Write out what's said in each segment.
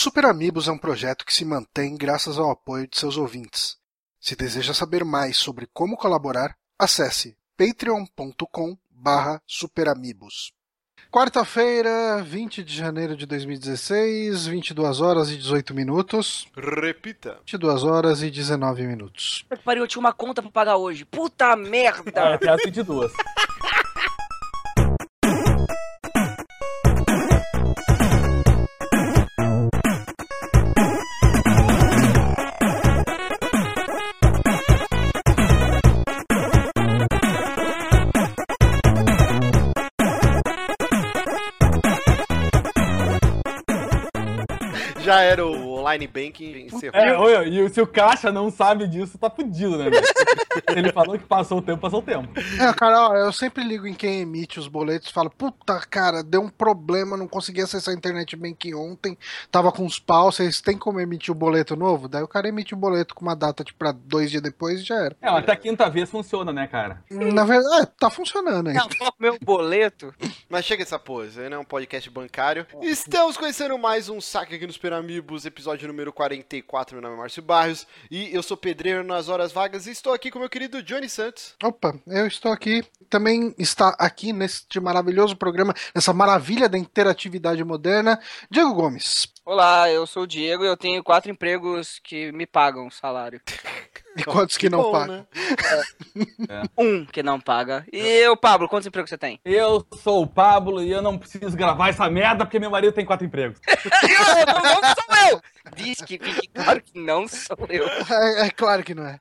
Super Amigos é um projeto que se mantém graças ao apoio de seus ouvintes. Se deseja saber mais sobre como colaborar, acesse patreon.com barra superamigos. Quarta-feira, 20 de janeiro de 2016, 22 horas e 18 minutos. Repita. 22 horas e 19 minutos. Pariu, eu tinha uma conta pra pagar hoje. Puta merda! É, até as 22. Já era o online banking encerrou. É, olha, e se o caixa não sabe disso, tá fudido, né? Ele falou que passou o tempo, passou o tempo. É, cara, ó, eu sempre ligo em quem emite os boletos e falo, puta, cara, deu um problema, não consegui acessar a internet bank ontem, tava com uns pau, vocês têm como emitir o boleto novo? Daí o cara emite o boleto com uma data, tipo, pra dois dias depois e já era. É, até a quinta vez funciona, né, cara? Na verdade, é, tá funcionando aí. Não, meu boleto. Mas chega essa pose, aí não é um podcast bancário. Estamos conhecendo mais um saque aqui nos Peramibos, episódio número 44. Meu nome é Márcio Barrios e eu sou pedreiro nas horas vagas e estou aqui com meu querido Johnny Santos. Opa, eu estou aqui. Também está aqui neste maravilhoso programa, nessa maravilha da interatividade moderna, Diego Gomes. Olá, eu sou o Diego e eu tenho quatro empregos que me pagam salário. E quantos que não bom, pagam? né? Um que não paga. E eu, Pablo, quantos empregos você tem? Eu sou o Pablo e eu não preciso gravar essa merda porque meu marido tem quatro empregos. Eu, não, não sou eu! Diz que fique claro que não sou eu. É, é claro que não é.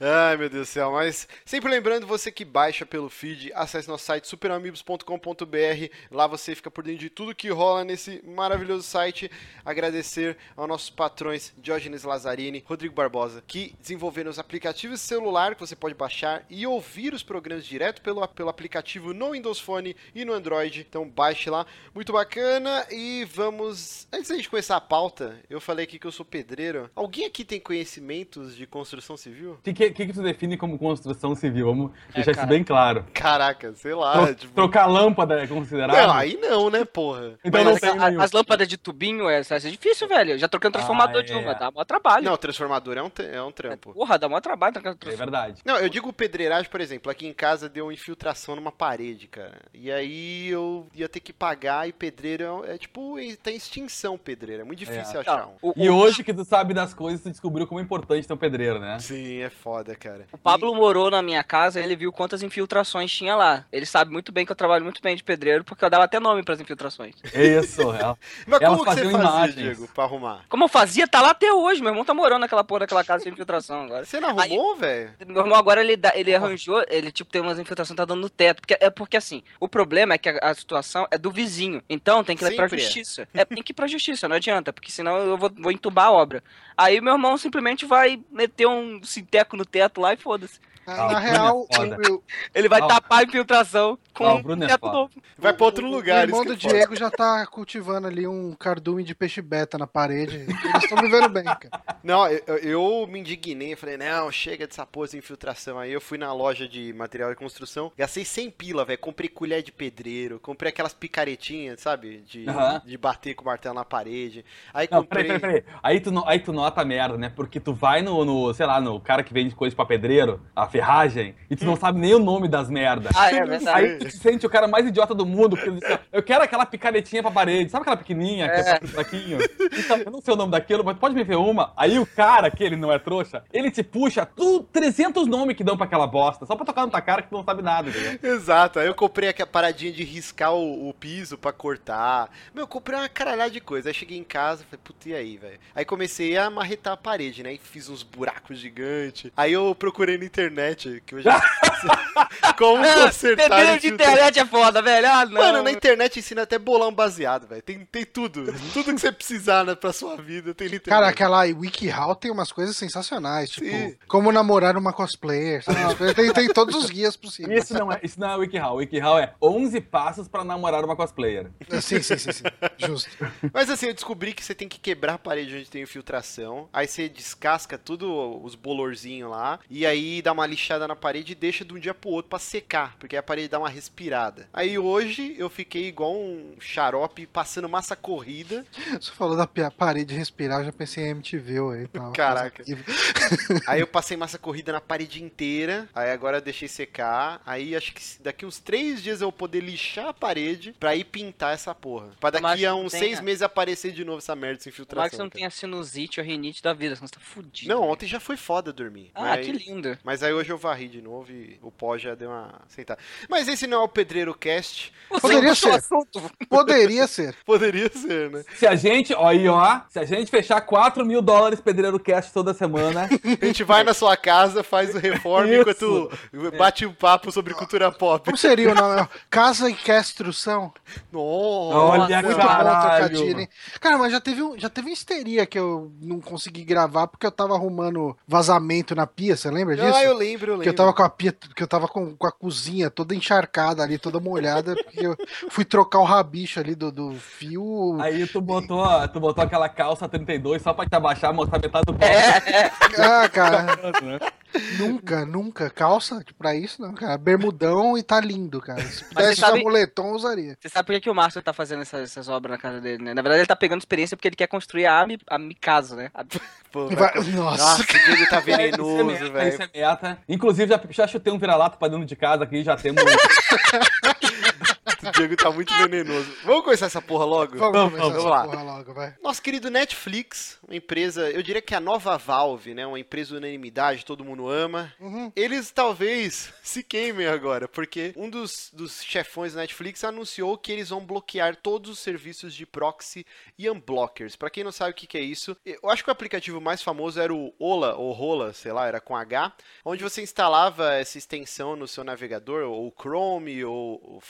Ai, meu Deus do céu. Mas sempre lembrando, você que baixa pelo feed, acesse nosso site superamigos.com.br. Lá você fica por dentro de tudo que rola nesse maravilhoso site. Agradecer aos nossos patrões Diógenes Lazzarini, Rodrigo Barbosa, que desenvolveram os aplicativos celular que você pode baixar e ouvir os programas direto pelo, pelo aplicativo no Windows Phone e no Android. Então baixe lá. Muito bacana. E vamos. Antes da gente começar a pauta, eu falei aqui que eu sou pedreiro. Alguém aqui tem conhecimentos de construção civil? O que, que, que tu define como construção civil? Vamos deixar isso cara. bem claro. Caraca, sei lá. Tro- tipo... Trocar lâmpada é considerado? Não, aí não, né, porra? Então Mas não a- tem a- as lâmpadas de tubinho, essa é difícil, velho. Eu já troquei um transformador Ah, de é. uma, dá mó trabalho. Não, o transformador é um, é um trampo. Porra, dá mó trabalho trocar um É verdade. Não, eu digo pedreiragem, por exemplo, aqui em casa deu infiltração numa parede, cara. E aí eu ia ter que pagar e pedreiro é, é tipo, tá em extinção pedreiro. É muito difícil Achar um. O, E o- hoje que tu sabe das coisas, tu descobriu como é importante ter um pedreiro, né? Sim, é foda, cara. o Pablo morou na minha casa, ele viu quantas infiltrações tinha lá. Ele sabe muito bem que eu trabalho muito bem de pedreiro, porque eu dava até nome pras infiltrações. Isso, é. Mas como que você fazia, imagens. Diego, pra arrumar? Como eu fazia, tá lá até hoje. Meu irmão tá morando naquela porra daquela casa de infiltração agora. Você não arrumou, velho? Meu irmão agora ele, dá- ele arranjou, ele tipo tem umas infiltrações tá dando no teto. Porque, é porque assim, o problema é que a, a situação é do vizinho. Então tem que ir pra Sempre é. justiça. É, tem que ir pra justiça, não adianta, porque senão eu vou, vou entubar a obra. Aí meu irmão simplesmente vai meter um sinteco no teto lá e foda-se. Ah, Na o real, é foda. o, o- Ele vai Ah, tapar a infiltração com Ah, o Bruno é teto foda. novo. Vai pra outro o- lugar. O irmão isso do que é foda. Diego já tá cultivando ali um cardume de peixe beta na parede. Eles estão vivendo bem, cara. Não, eu, eu- me indignei, falei, não, chega dessa porra de infiltração. Aí eu fui na loja de material de construção, gastei 100 pila, velho. Comprei colher de pedreiro, comprei aquelas picaretinhas, sabe? De, de bater com o martelo na parede. Aí Não, comprei. peraí, peraí, peraí. Aí tu, aí tu nota a merda, né? Porque tu vai no, no, sei lá, no cara que vende coisa pra pedreiro, a ferragem, e tu não sabe nem o nome das merdas. Ah, é verdade. Aí tu te sente o cara mais idiota do mundo, porque ele diz, eu quero aquela picaretinha pra parede, sabe aquela pequenininha, que é, É. pra fraquinho? Então, eu não sei o nome daquilo, mas pode me ver uma. Aí o cara, que ele não é trouxa, ele te puxa tu, 300 nomes que dão pra aquela bosta, só pra tocar na tua cara que tu não sabe nada, entendeu? Exato, aí eu comprei aquela paradinha de riscar o, o piso pra cortar. Meu, eu comprei uma caralhada de coisa. Aí cheguei em casa, falei, puta, e aí, velho? Aí comecei a marretar a parede, né? E fiz uns buracos gigantes. Aí eu procurei na internet, que eu já como consertar Pedreiro de internet é foda, velho. Ah, não. Mano, na internet ensina até bolar um baseado, velho. Tem, tem tudo. tudo que você precisar né, pra sua vida tem internet. Cara, aquela WikiHow tem umas coisas sensacionais, tipo, Sim. como namorar uma cosplayer, Tem, tem todos os guias possíveis. Isso não é, isso não é WikiHow. WikiHow é 11 passos pra namorar uma cosplayer. Sim, sim, sim, sim. Justo. Mas assim, eu descobri que você tem que quebrar a parede onde tem infiltração. Aí você descasca tudo os bolorzinhos lá. E aí dá uma lixada na parede e deixa de um dia pro outro pra secar, porque a parede dá uma respirada. Aí hoje eu fiquei igual um xarope passando massa corrida. Você falou da parede respirar, eu já pensei em MTV aí. Tal, Caraca. Aí eu passei massa corrida na parede inteira. Aí agora eu deixei secar. Aí acho que daqui uns três dias eu vou poder lixar a parede pra ir pintar essa porra. Pra daqui a uns seis a- meses aparecer de novo essa merda, essa infiltração. Tomara que você não cara. tenha sinusite ou rinite da vida, senão você tá fudido. Não, ontem já foi foda dormir. Ah, Mas- que lindo. Mas aí hoje eu varri de novo e o pó já deu uma sentada. Mas esse não é o Pedreiro Cast. Você Poderia ser. assunto. Poderia ser. Poderia ser, né? Se a gente, ó, aí, ó, se a gente fechar 4 mil dólares Pedreiro Cast toda semana, A gente vai na sua casa, faz o reforma Isso. enquanto bate um papo sobre cultura pop. Como seria o nome? Casa e Construção. Nossa, Olha, Muito bom Caralho. trocadilho, hein? Cara, mas já teve, um, já teve uma histeria que eu não consegui gravar porque eu tava arrumando vazamento na pia, você lembra disso? Ah, eu lembro, eu lembro. Que eu tava com a pia, que eu tava com, com a cozinha toda encharcada ali, toda molhada, porque eu fui trocar o rabicho ali do, do fio. aí tu botou, tu botou aquela calça 32 só pra te abaixar, mostrar metade do pau. É, Ah, cara, nunca, nunca. Calça tipo, pra isso, não, cara. Bermudão e tá lindo, cara. Se pudesse sabe- usar moletom, eu usaria. Você sabe por que, que o Márcio tá fazendo essas, essas obras na casa dele, né? Na verdade, ele tá pegando experiência porque ele quer construir a Mi, a Mi casa, né? A- Pô, vai- Nossa, Nossa, o Diego tá é venenoso, velho. é meta. Inclusive, já, já chutei um vira-lata pra dentro de casa aqui, já temos. O Diego tá muito venenoso. Vamos começar essa porra logo? vamos Vamos, começar vamos essa lá. porra logo, vai. Nosso querido Netflix, uma empresa, eu diria que é a nova Valve, né? Uma empresa unanimidade, todo mundo ama. Uhum. Eles talvez se queimem agora, porque um dos, dos chefões da Netflix anunciou que eles vão bloquear todos os serviços de proxy e unblockers. Pra quem não sabe o que, que é isso, eu acho que o aplicativo mais famoso era o Ola, ou Rola, sei lá, era com H, onde você instalava essa extensão no seu navegador, ou Chrome, ou o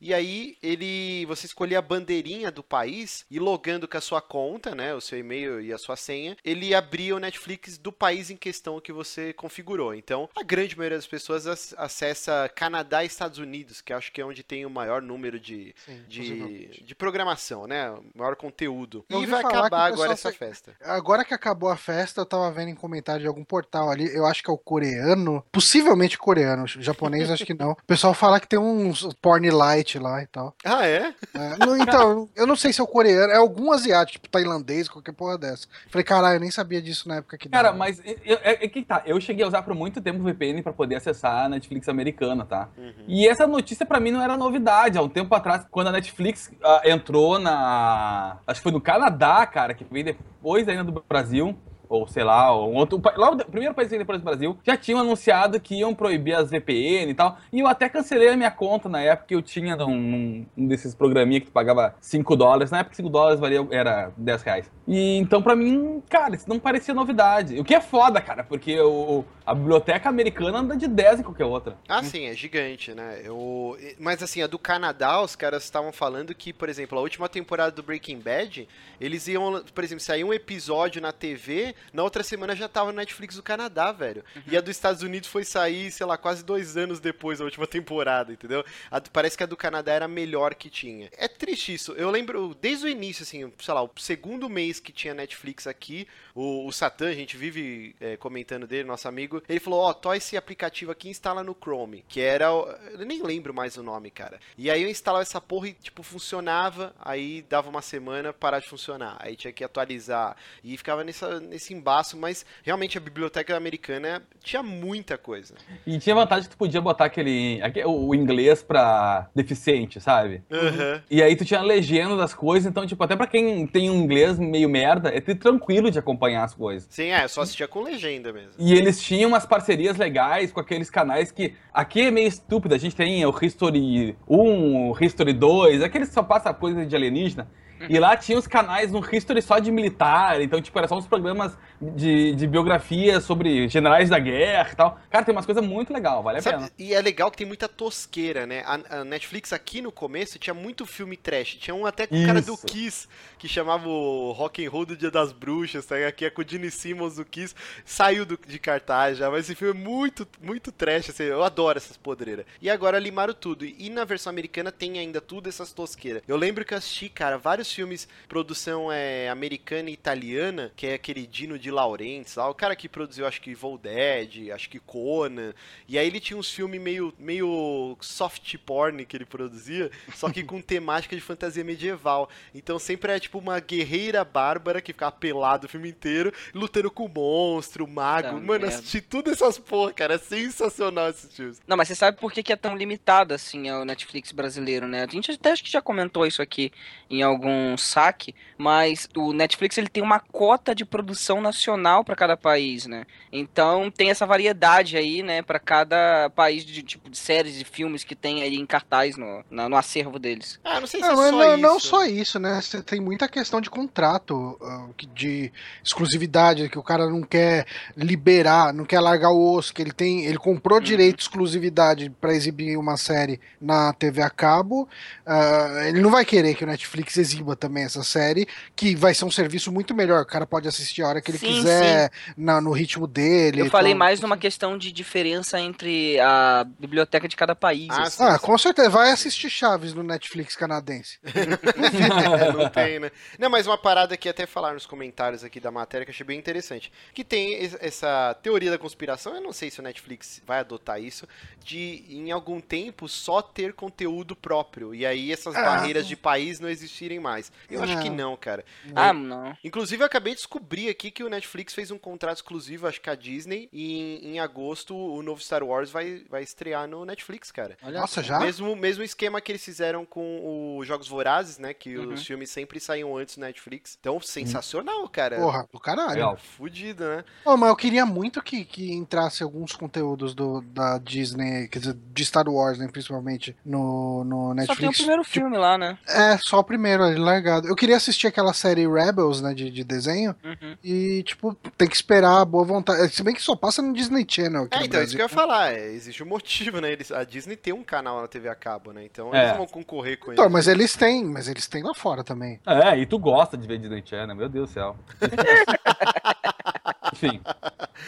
E aí ele você escolhia a bandeirinha do país e logando com a sua conta, né, o seu e-mail e a sua senha, ele abria o Netflix do país em questão que você configurou. Então, a grande maioria das pessoas ac- acessa Canadá e Estados Unidos, que acho que é onde tem o maior número de, Sim, de, de programação, né, o maior conteúdo. Eu E vai acabar agora essa tá- festa. Agora que acabou a festa, eu tava vendo em comentário de algum portal ali, eu acho que é o coreano, possivelmente coreano, japonês acho que não. O pessoal fala que tem uns porn light lá e tal. Ah, é? É, não, então, eu não sei se é o coreano, é algum asiático, tipo tailandês, qualquer porra dessa. Falei, caralho, eu nem sabia disso na época que Cara, dava. mas eu- eu- é que tá. Eu cheguei a usar por muito tempo o VPN pra poder acessar a Netflix americana, tá? Uhum. E essa notícia pra mim não era novidade. Há um tempo atrás, quando a Netflix ah, entrou na. Acho que foi no Canadá, cara, que veio depois ainda do Brasil. Ou sei lá, um outro. Lá, o primeiro país que depois do Brasil, já tinham anunciado que iam proibir as VPN e tal. E eu até cancelei a minha conta na época que eu tinha num- um desses programinha que tu pagava 5 dólares. Na época 5 dólares valia, era 10 reais. E então, pra mim, cara, isso não parecia novidade. O que é foda, cara, porque o, a biblioteca americana anda de 10 em qualquer outra. Ah, sim, é gigante, né? Eu... Mas assim, a do Canadá, os caras estavam falando que, por exemplo, a última temporada do Breaking Bad, eles iam, por exemplo, sair um episódio na TV, na outra semana já tava no Netflix do Canadá, velho. E a dos Estados Unidos foi sair, sei lá, quase dois anos depois da última temporada, entendeu? A parece que a do Canadá era a melhor que tinha. É triste isso. Eu lembro, desde o início, assim, sei lá, o segundo mês que tinha Netflix aqui, o, o Satã, a gente vive é, comentando dele, nosso amigo, ele falou, ó, tó esse aplicativo aqui e instala no Chrome, que era, eu nem lembro mais o nome, cara. E aí eu instalava essa porra e, tipo, funcionava, aí dava uma semana, parar de funcionar. Aí tinha que atualizar. E ficava nessa, nesse embaço, mas realmente a biblioteca americana tinha muita coisa. E tinha vantagem que tu podia botar aquele, aque- o inglês pra deficiente, sabe? Aham. E aí tu tinha a legenda das coisas, então, tipo, até pra quem tem um inglês meio merda, é tranquilo de acompanhar as coisas. Sim, é, eu só assistia com legenda mesmo. E eles tinham umas parcerias legais com aqueles canais que. Aqui é meio estúpido, a gente tem o History 1, o History 2, aqueles que só passa coisa de alienígena. E lá tinha os canais no History só de militar, então, tipo, era só uns programas de, de biografia sobre generais da guerra e tal. Cara, tem umas coisas muito legal, vale a Sabe, pena. e é legal que tem muita tosqueira, né? A, a Netflix aqui no começo tinha muito filme trash. Tinha um até com o cara do. Kiss, que chamava o Rock and Roll do Dia das Bruxas, tá? Aqui é com o Gene Simmons do Kiss. Saiu do- de cartaz já, mas esse filme é muito, muito trash, assim, eu adoro essas podreiras. E agora limaram tudo. E na versão americana tem ainda tudo essas tosqueiras. Eu lembro que eu assisti, cara, vários filmes, produção é, americana e italiana, que é aquele Dino de Laurentiis, lá, o cara que produziu, acho que Evil Dead, acho que Conan, e aí ele tinha uns filmes meio, meio soft porn que ele produzia, só que com temática de fantasia medieval. Então sempre é tipo uma guerreira bárbara que ficava pelada o filme inteiro, lutando com monstro, mago. Tá Mano, merda. assisti tudo essas porra, cara, é sensacional esses filmes. Não, mas você sabe por que, que é tão limitado assim o Netflix brasileiro, né? A gente até acho que já comentou isso aqui em algum saque, mas o Netflix ele tem uma cota de produção nacional para cada país, né? Então tem essa variedade aí, né, para cada país de tipo de séries e filmes que tem aí em cartaz no, na- no acervo deles. Ah, não sei se Não, é só não, isso. não só isso, né? Você tem muita questão de contrato, ah, de exclusividade, que o cara não quer liberar, não quer largar o osso, que ele tem, ele comprou direito de exclusividade pra exibir uma série na TV a cabo. ah, ele não vai querer que o Netflix exiba também essa série, que vai ser um serviço muito melhor. O cara pode assistir a hora que ele Sim, quiser, na- no ritmo dele. Eu falei então- mais numa questão de diferença entre a biblioteca de cada país. Ah, assim. Ah, com certeza. Vai assistir Chaves no Netflix canadense. É, não tem, né? Não, mas uma parada que até falar nos comentários aqui da matéria que eu achei bem interessante. Que tem es- essa teoria da conspiração, eu não sei se o Netflix vai adotar isso, de em algum tempo só ter conteúdo próprio. E aí essas Ah. barreiras de país não existirem mais. Eu acho que Não. não, cara. Ah, não. Inclusive, eu acabei de descobrir aqui que o Netflix fez um contrato exclusivo, acho que a Disney, e em, em agosto o novo Star Wars vai, vai estrear no Netflix, cara. Olha Nossa, só. já? Mesmo, mesmo esquema que eles fizeram com os Jogos Vorazes, né? Que Uhum. os filmes sempre saíam antes do Netflix. Então, sensacional, cara. Porra, do caralho. Legal. Fudido, né? Ô, mas eu queria muito que, que entrasse alguns conteúdos do, da Disney, quer dizer, de Star Wars, né, principalmente, no, no Só Netflix. tem o primeiro Tipo, filme lá, né? É, só o primeiro ali, largado. Eu queria assistir aquela série Rebels, né, de, de desenho, Uhum. e, tipo, tem que esperar a boa vontade. Se bem que só passa no Disney Channel aqui É, no então, isso Brasil. que eu ia falar. É, existe um motivo, né? Eles, a Disney tem um canal na TV a cabo, né? Então, É. eles vão concorrer com Então, eles. mas eles têm, mas eles têm lá fora também. É, e tu gosta de ver Disney Channel, meu Deus do céu. Enfim,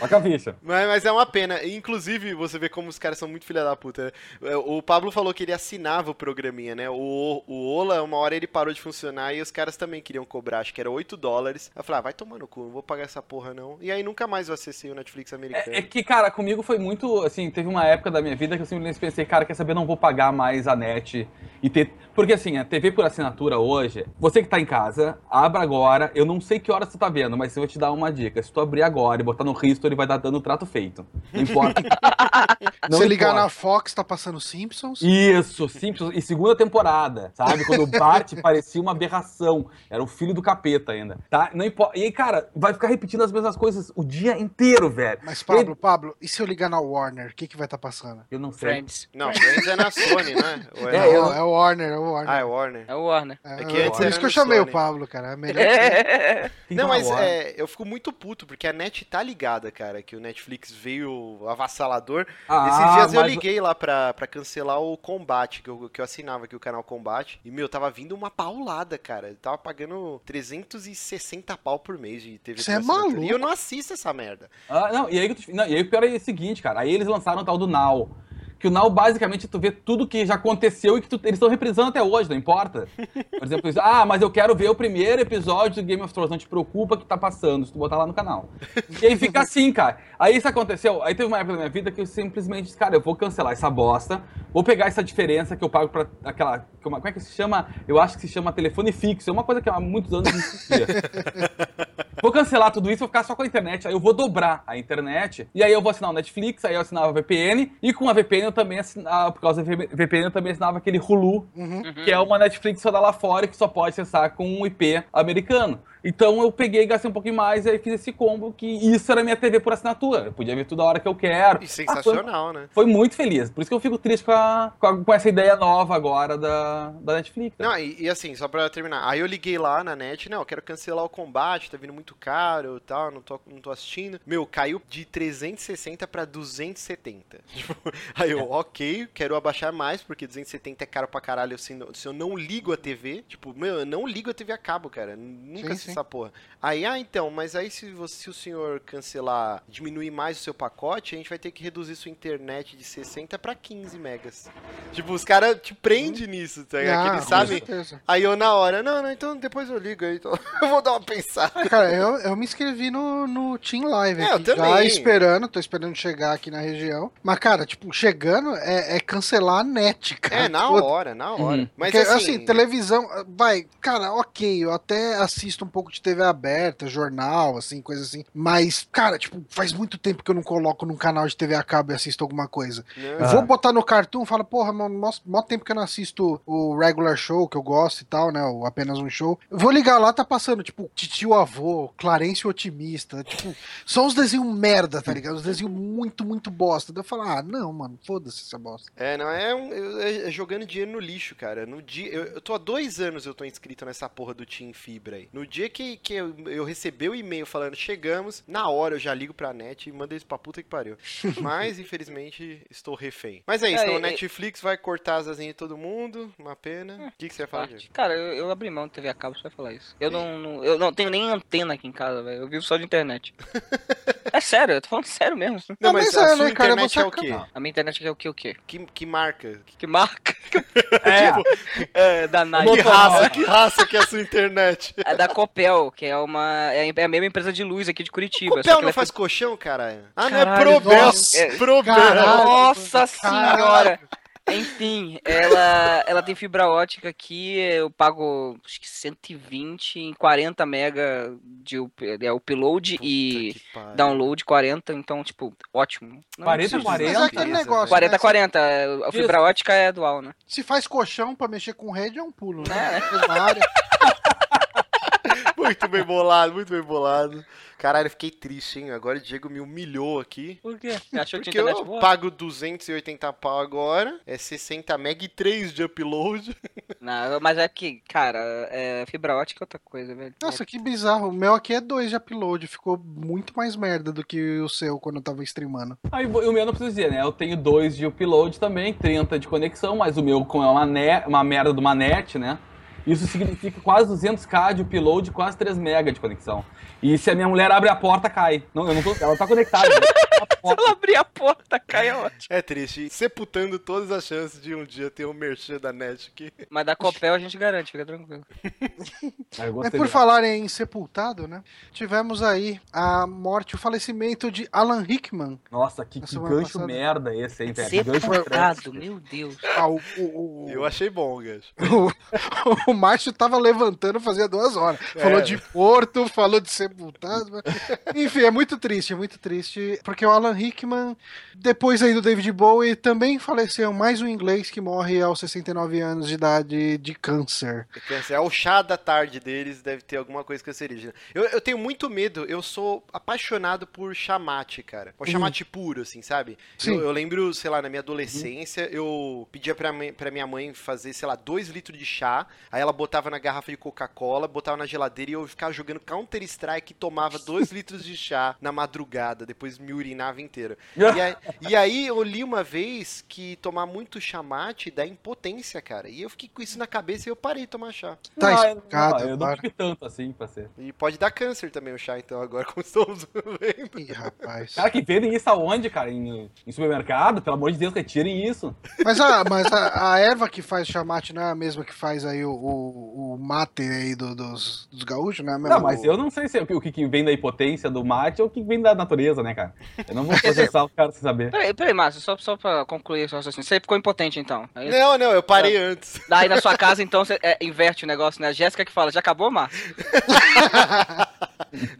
a ficha. Mas, mas é uma pena. Inclusive, você vê como os caras são muito filha da puta. né? O Pablo falou que ele assinava o programinha, né? O, o Ola, uma hora ele parou de funcionar e os caras também queriam cobrar, acho que era 8 dólares. Eu falei, ah, vai tomar no cu, não vou pagar essa porra não. E aí nunca mais eu acessei o Netflix americano. É, é que, cara, comigo foi muito, assim, teve uma época da minha vida que eu simplesmente pensei, cara, quer saber, não vou pagar mais a net e ter... Porque, assim, a TV por assinatura hoje, você que tá em casa, abra agora, eu não sei que horas tu tá vendo, mas eu vou te dar uma dica. Se tu abrir agora e botar no history, vai dar dando trato feito. Não importa. Não Se ligar importa. na Fox, tá passando Simpsons. Isso, Simpsons, e segunda temporada, sabe? Quando o Bart parecia uma aberração. Era o filho do capeta ainda, tá? Não importa. E aí, cara, vai ficar repetindo as mesmas coisas o dia inteiro, velho. Mas, Pablo, Pablo, e se eu ligar na Warner, o que, que vai estar passando? Eu não sei. Friends. Não, Friends é na Sony, né? É, eu- Não, é o Warner, é o Warner. Ah, é Warner. É o Warner. É, é que antes por isso que eu chamei Sony. o Pablo, cara. É melhor que... É. Não, mas é, eu fico muito puto, porque a net tá ligada, cara, que o Netflix veio avassalador. Ah, Esses dias eu liguei lá pra, pra cancelar o Combate, que eu, que eu assinava aqui o canal Combate. E, meu, tava vindo uma paulada, cara. Eu tava pagando 360 pau por mês de TV Você é maluco? E eu não assisto essa merda. Ah, não, e aí, não, e aí o pior é o seguinte, cara. Aí eles lançaram o tal do Now. Que o Now, basicamente, tu vê tudo que já aconteceu e que tu- eles estão reprisando até hoje, não importa. Por exemplo, isso, ah, mas eu quero ver o primeiro episódio do Game of Thrones. Não te preocupa que tá passando, se tu botar lá no canal. E aí fica assim, cara. Aí isso aconteceu. Aí teve uma época da minha vida que eu simplesmente disse, cara, eu vou cancelar essa bosta, vou pegar essa diferença que eu pago pra aquela. Como é que se chama? Eu acho que se chama telefone fixo. É uma coisa que há muitos anos não existia. Vou cancelar tudo isso, vou ficar só com a internet. Aí eu vou dobrar a internet. E aí eu vou assinar o Netflix, aí eu assinava a VPN. E com a VPN eu também assinava, por causa da VPN eu também assinava aquele Hulu, Uhum. que é uma Netflix só da lá fora e que só pode acessar com um IP americano. Então eu peguei e gastei um pouquinho mais e aí fiz esse combo que isso era minha TV por assinatura. Eu podia ver tudo a hora que eu quero. E Ah, sensacional, né? foi, foi muito feliz. Por isso que eu fico triste com, a- com, a- com essa ideia nova agora da, da Netflix. Não, e, e assim, só pra terminar. Aí eu liguei lá na net, não, eu quero cancelar o combate, tá vindo muito caro e tal, não tô, não tô assistindo. Meu, caiu de 360 pra 270. Tipo, aí eu, ok, quero abaixar mais, porque 270 é caro pra caralho se, se eu não ligo a TV. Tipo, meu, eu não ligo a TV a cabo, cara. Nunca Sim, sim. essa porra. Aí, ah, então, mas aí se, você, se o senhor cancelar, diminuir mais o seu pacote, a gente vai ter que reduzir sua internet de 60 pra 15 megas. Tipo, os caras te prendem nisso, tá ligado? Ah, eles sabem. certeza. Aí eu na hora, não, não, então depois eu ligo aí. Então, eu vou dar uma pensada. Cara, eu, eu me inscrevi no, no Team Live É, aqui, eu também. já esperando, tô esperando chegar aqui na região. Mas, cara, tipo, chegando é, é cancelar a net, cara. É, na Pô, hora, na hora. Uhum. Mas Porque, assim, televisão, vai, cara, ok, eu até assisto um pouco de TV aberta, jornal, assim, coisa assim. Mas, cara, tipo, faz muito tempo que eu não coloco num canal de TV a cabo e assisto alguma coisa. Eu Ah. vou botar no Cartoon, fala, porra, mó, mó mó tempo que eu não assisto o regular show, que eu gosto e tal, né? O apenas um show. Eu vou ligar lá, tá passando, tipo, Titio Avô, Clarence o Otimista, tipo, são uns desenhos merda, tá ligado? Uns desenhos muito, muito bosta. Daí eu falo, ah, não, mano, foda-se essa bosta. É, não, é, um, é- é jogando dinheiro no lixo, cara. No dia, eu, eu tô há dois anos eu tô inscrito nessa porra do Team Fibra aí. No dia que, que eu, eu recebi o e-mail falando chegamos, na hora eu já ligo pra net e mando isso pra puta que pariu. Mas, infelizmente, estou refém. Mas é isso, É, então, é- o Netflix vai cortar as asinhas de todo mundo, uma pena. O que, que você ia falar. Diego? Cara, eu, eu abri mão de TV a cabo, você vai falar isso. Eu não, não- eu não tenho nem antena aqui em casa, velho. Eu vivo só de internet. é sério, eu tô falando sério mesmo. Não, mas, mas a é, sua né, cara, internet é o quê? A minha internet é o que o quê? Que, que marca? Que marca? É, é, da Nike. Que raça, que raça que é a sua internet? É da Copel, que é uma. É a mesma empresa de luz aqui de Curitiba. só Copel que não ela é faz colchão, caralho? Ah, não, Caralho, é Probel. nossa. É, Probel. Caralho. Nossa Caralho. senhora! Enfim, ela, ela tem fibra ótica aqui, eu pago acho que 120 em 40 mega de é, upload Puta e download 40, então, tipo, ótimo. Não 40, preciso- 40? Mas é aquele negócio. 40, né? 40, a fibra ótica é dual, né? Se faz colchão pra mexer com rede, é um pulo, né? É. Área. Muito bem bolado, muito bem bolado. Caralho, fiquei triste, hein? Agora o Diego me humilhou aqui. Por quê? Achou que Porque internet eu boa? pago 280 pau agora, é 60 mega e 3 de upload. Não, mas é que, cara, é, fibra ótica é outra coisa, velho. Nossa, que bizarro. O meu aqui é 2 de upload. Ficou muito mais merda do que o seu quando eu tava streamando. Aí o meu não preciso dizer, né? Eu tenho dois de upload também, 30 de conexão, mas o meu com é uma, ne- uma merda de uma net, né? Isso significa quase 200k de upload, quase 3 MB de conexão. E se a minha mulher abre a porta, cai. Não, eu não tô, ela tá conectada. né? Porta. ela abrir a porta, cai é ótimo. É triste, sepultando todas as chances de um dia ter um merchan da net aqui. Mas da Copel a gente garante, fica tranquilo. Ah, É por falar em sepultado, né? Tivemos aí a morte, o falecimento de Alan Rickman. Nossa, que, que gancho passada. merda esse, hein, velho? Que gancho Sepultado, meu Deus. Ah, o, o, o, Eu achei bom, Gash. o, o Márcio tava levantando fazia duas horas. Falou É. de Porto, falou de sepultado. Enfim, é muito triste, é muito triste. Porque o Alan Rickman, depois aí do David Bowie, também faleceu. Mais um inglês que morre aos 69 anos de idade de câncer. É o chá da tarde deles, deve ter alguma coisa cancerígena. Eu, eu tenho muito medo, eu sou apaixonado por chamate, cara. O chamate puro, assim, sabe? Eu, eu lembro, sei lá, na minha adolescência, eu pedia pra, pra minha mãe fazer, sei lá, dois litros de chá, aí ela botava na garrafa de Coca-Cola, botava na geladeira e eu ficava jogando Counter-Strike e tomava dois litros de chá na madrugada, depois me urinava inteiro. E aí, e aí eu li uma vez que tomar muito chamate dá impotência, cara. E eu fiquei com isso na cabeça e eu parei de tomar chá. Tá não, Eu não tive tanto assim pra ser. E pode dar câncer também o chá, então, agora, como estamos vendo. Ih, rapaz. Cara, que vendem isso aonde, cara? Em, em supermercado? Pelo amor de Deus, retirem isso. Mas, a, mas a, a erva que faz chamate não é a mesma que faz aí o, o, o mate aí do- dos, dos gaúchos, né? Não, mas eu não sei se é o que, que vem da impotência do mate ou o que vem da natureza, né, cara? Eu não vou processar o cara sem saber. Peraí, peraí, Márcio, só, só pra concluir esse raciocínio. Você ficou impotente então. Aí, Não, não, eu parei antes. daí na sua casa, então, você é, inverte o negócio, né? A Jéssica que fala, já acabou, Márcio?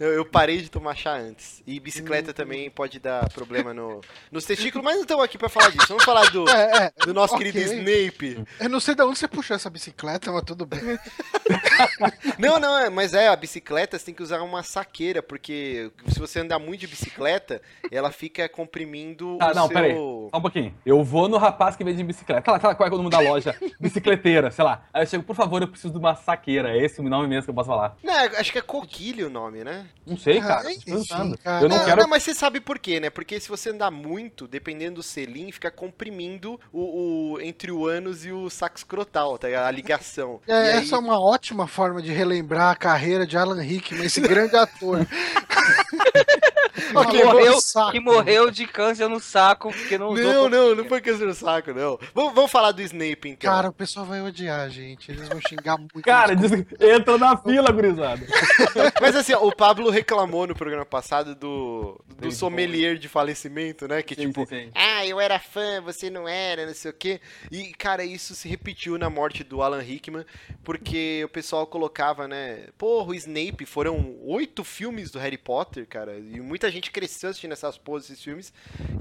Eu, eu parei de tomar chá antes. E bicicleta também pode dar problema no, nos testículos, mas não estamos aqui pra falar disso. Vamos falar do, É, é, do nosso ok. querido Snape. Eu não sei de onde você puxou essa bicicleta, mas tudo bem. Não, não, é, mas é, a bicicleta você tem que usar uma saqueira, porque se você andar muito de bicicleta, ela fica comprimindo Ah, o não, seu... peraí. Só um pouquinho. Eu vou no rapaz que vende bicicleta. Aquela, aquela, qual é o nome da loja? Bicicleteira, sei lá. Aí eu chego, por favor, eu preciso de uma saqueira. É esse o nome mesmo que eu posso falar. Não, acho que é coquilho o nome, né? Não sei, Ah, cara. enfim, tô pensando. cara. Eu não Não, quero. não, mas você sabe por quê, né? Porque se você andar muito, dependendo do selim, fica comprimindo o, o- entre o ânus e o saco escrotal, tá ligado? A ligação. É, aí- Essa é uma ótima forma de relembrar a carreira de Alan Rickman, esse grande ator. Que, morreu, saco. que morreu de câncer no saco porque não usou. Não, não, não foi câncer no saco, não. Vamos, vamos falar do Snape, então. Cara, o pessoal vai odiar, gente. Eles vão xingar muito. Cara, diz- entra na fila, gurizada. Mas assim, ó, o Pablo reclamou no programa passado do, do sommelier de falecimento, né? Que Sim, tipo, sim, sim. ah, eu era fã, você não era, não sei o quê. E, cara, isso se repetiu na morte do Alan Rickman, porque o pessoal colocava, né? Porra, o Snape, foram oito filmes do Harry Potter, cara, e muita gente cresceu assistindo essas poses, esses filmes.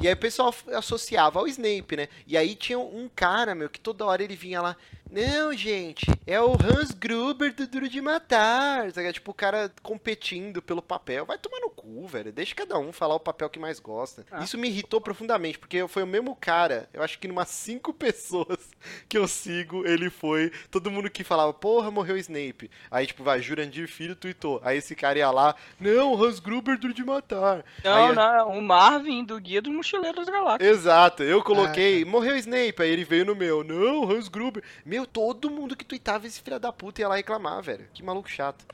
E aí o pessoal associava ao Snape, né? E aí tinha um cara, meu, que toda hora ele vinha lá. Não, gente, é o Hans Gruber do Duro de Matar. Sabe? Tipo, o cara competindo pelo papel. Vai tomar no cu, velho. Deixa cada um falar o papel que mais gosta. Ah. Isso me irritou profundamente, porque foi o mesmo cara. Eu acho que numas cinco pessoas que eu sigo, ele foi. Todo mundo que falava, porra, morreu o Snape. Aí, tipo, vai, Jurandir Filho tweetou. Aí esse cara ia lá, não, Hans Gruber Duro de Matar. Não, Aí- não, o Marvin do Guia dos Mochileiros Galáxias. Exato, eu coloquei, morreu o Snape, aí ele veio no meu, não, Hans Gruber. Meu, todo mundo que tweetava esse filho da puta ia lá reclamar, velho. Que maluco chato.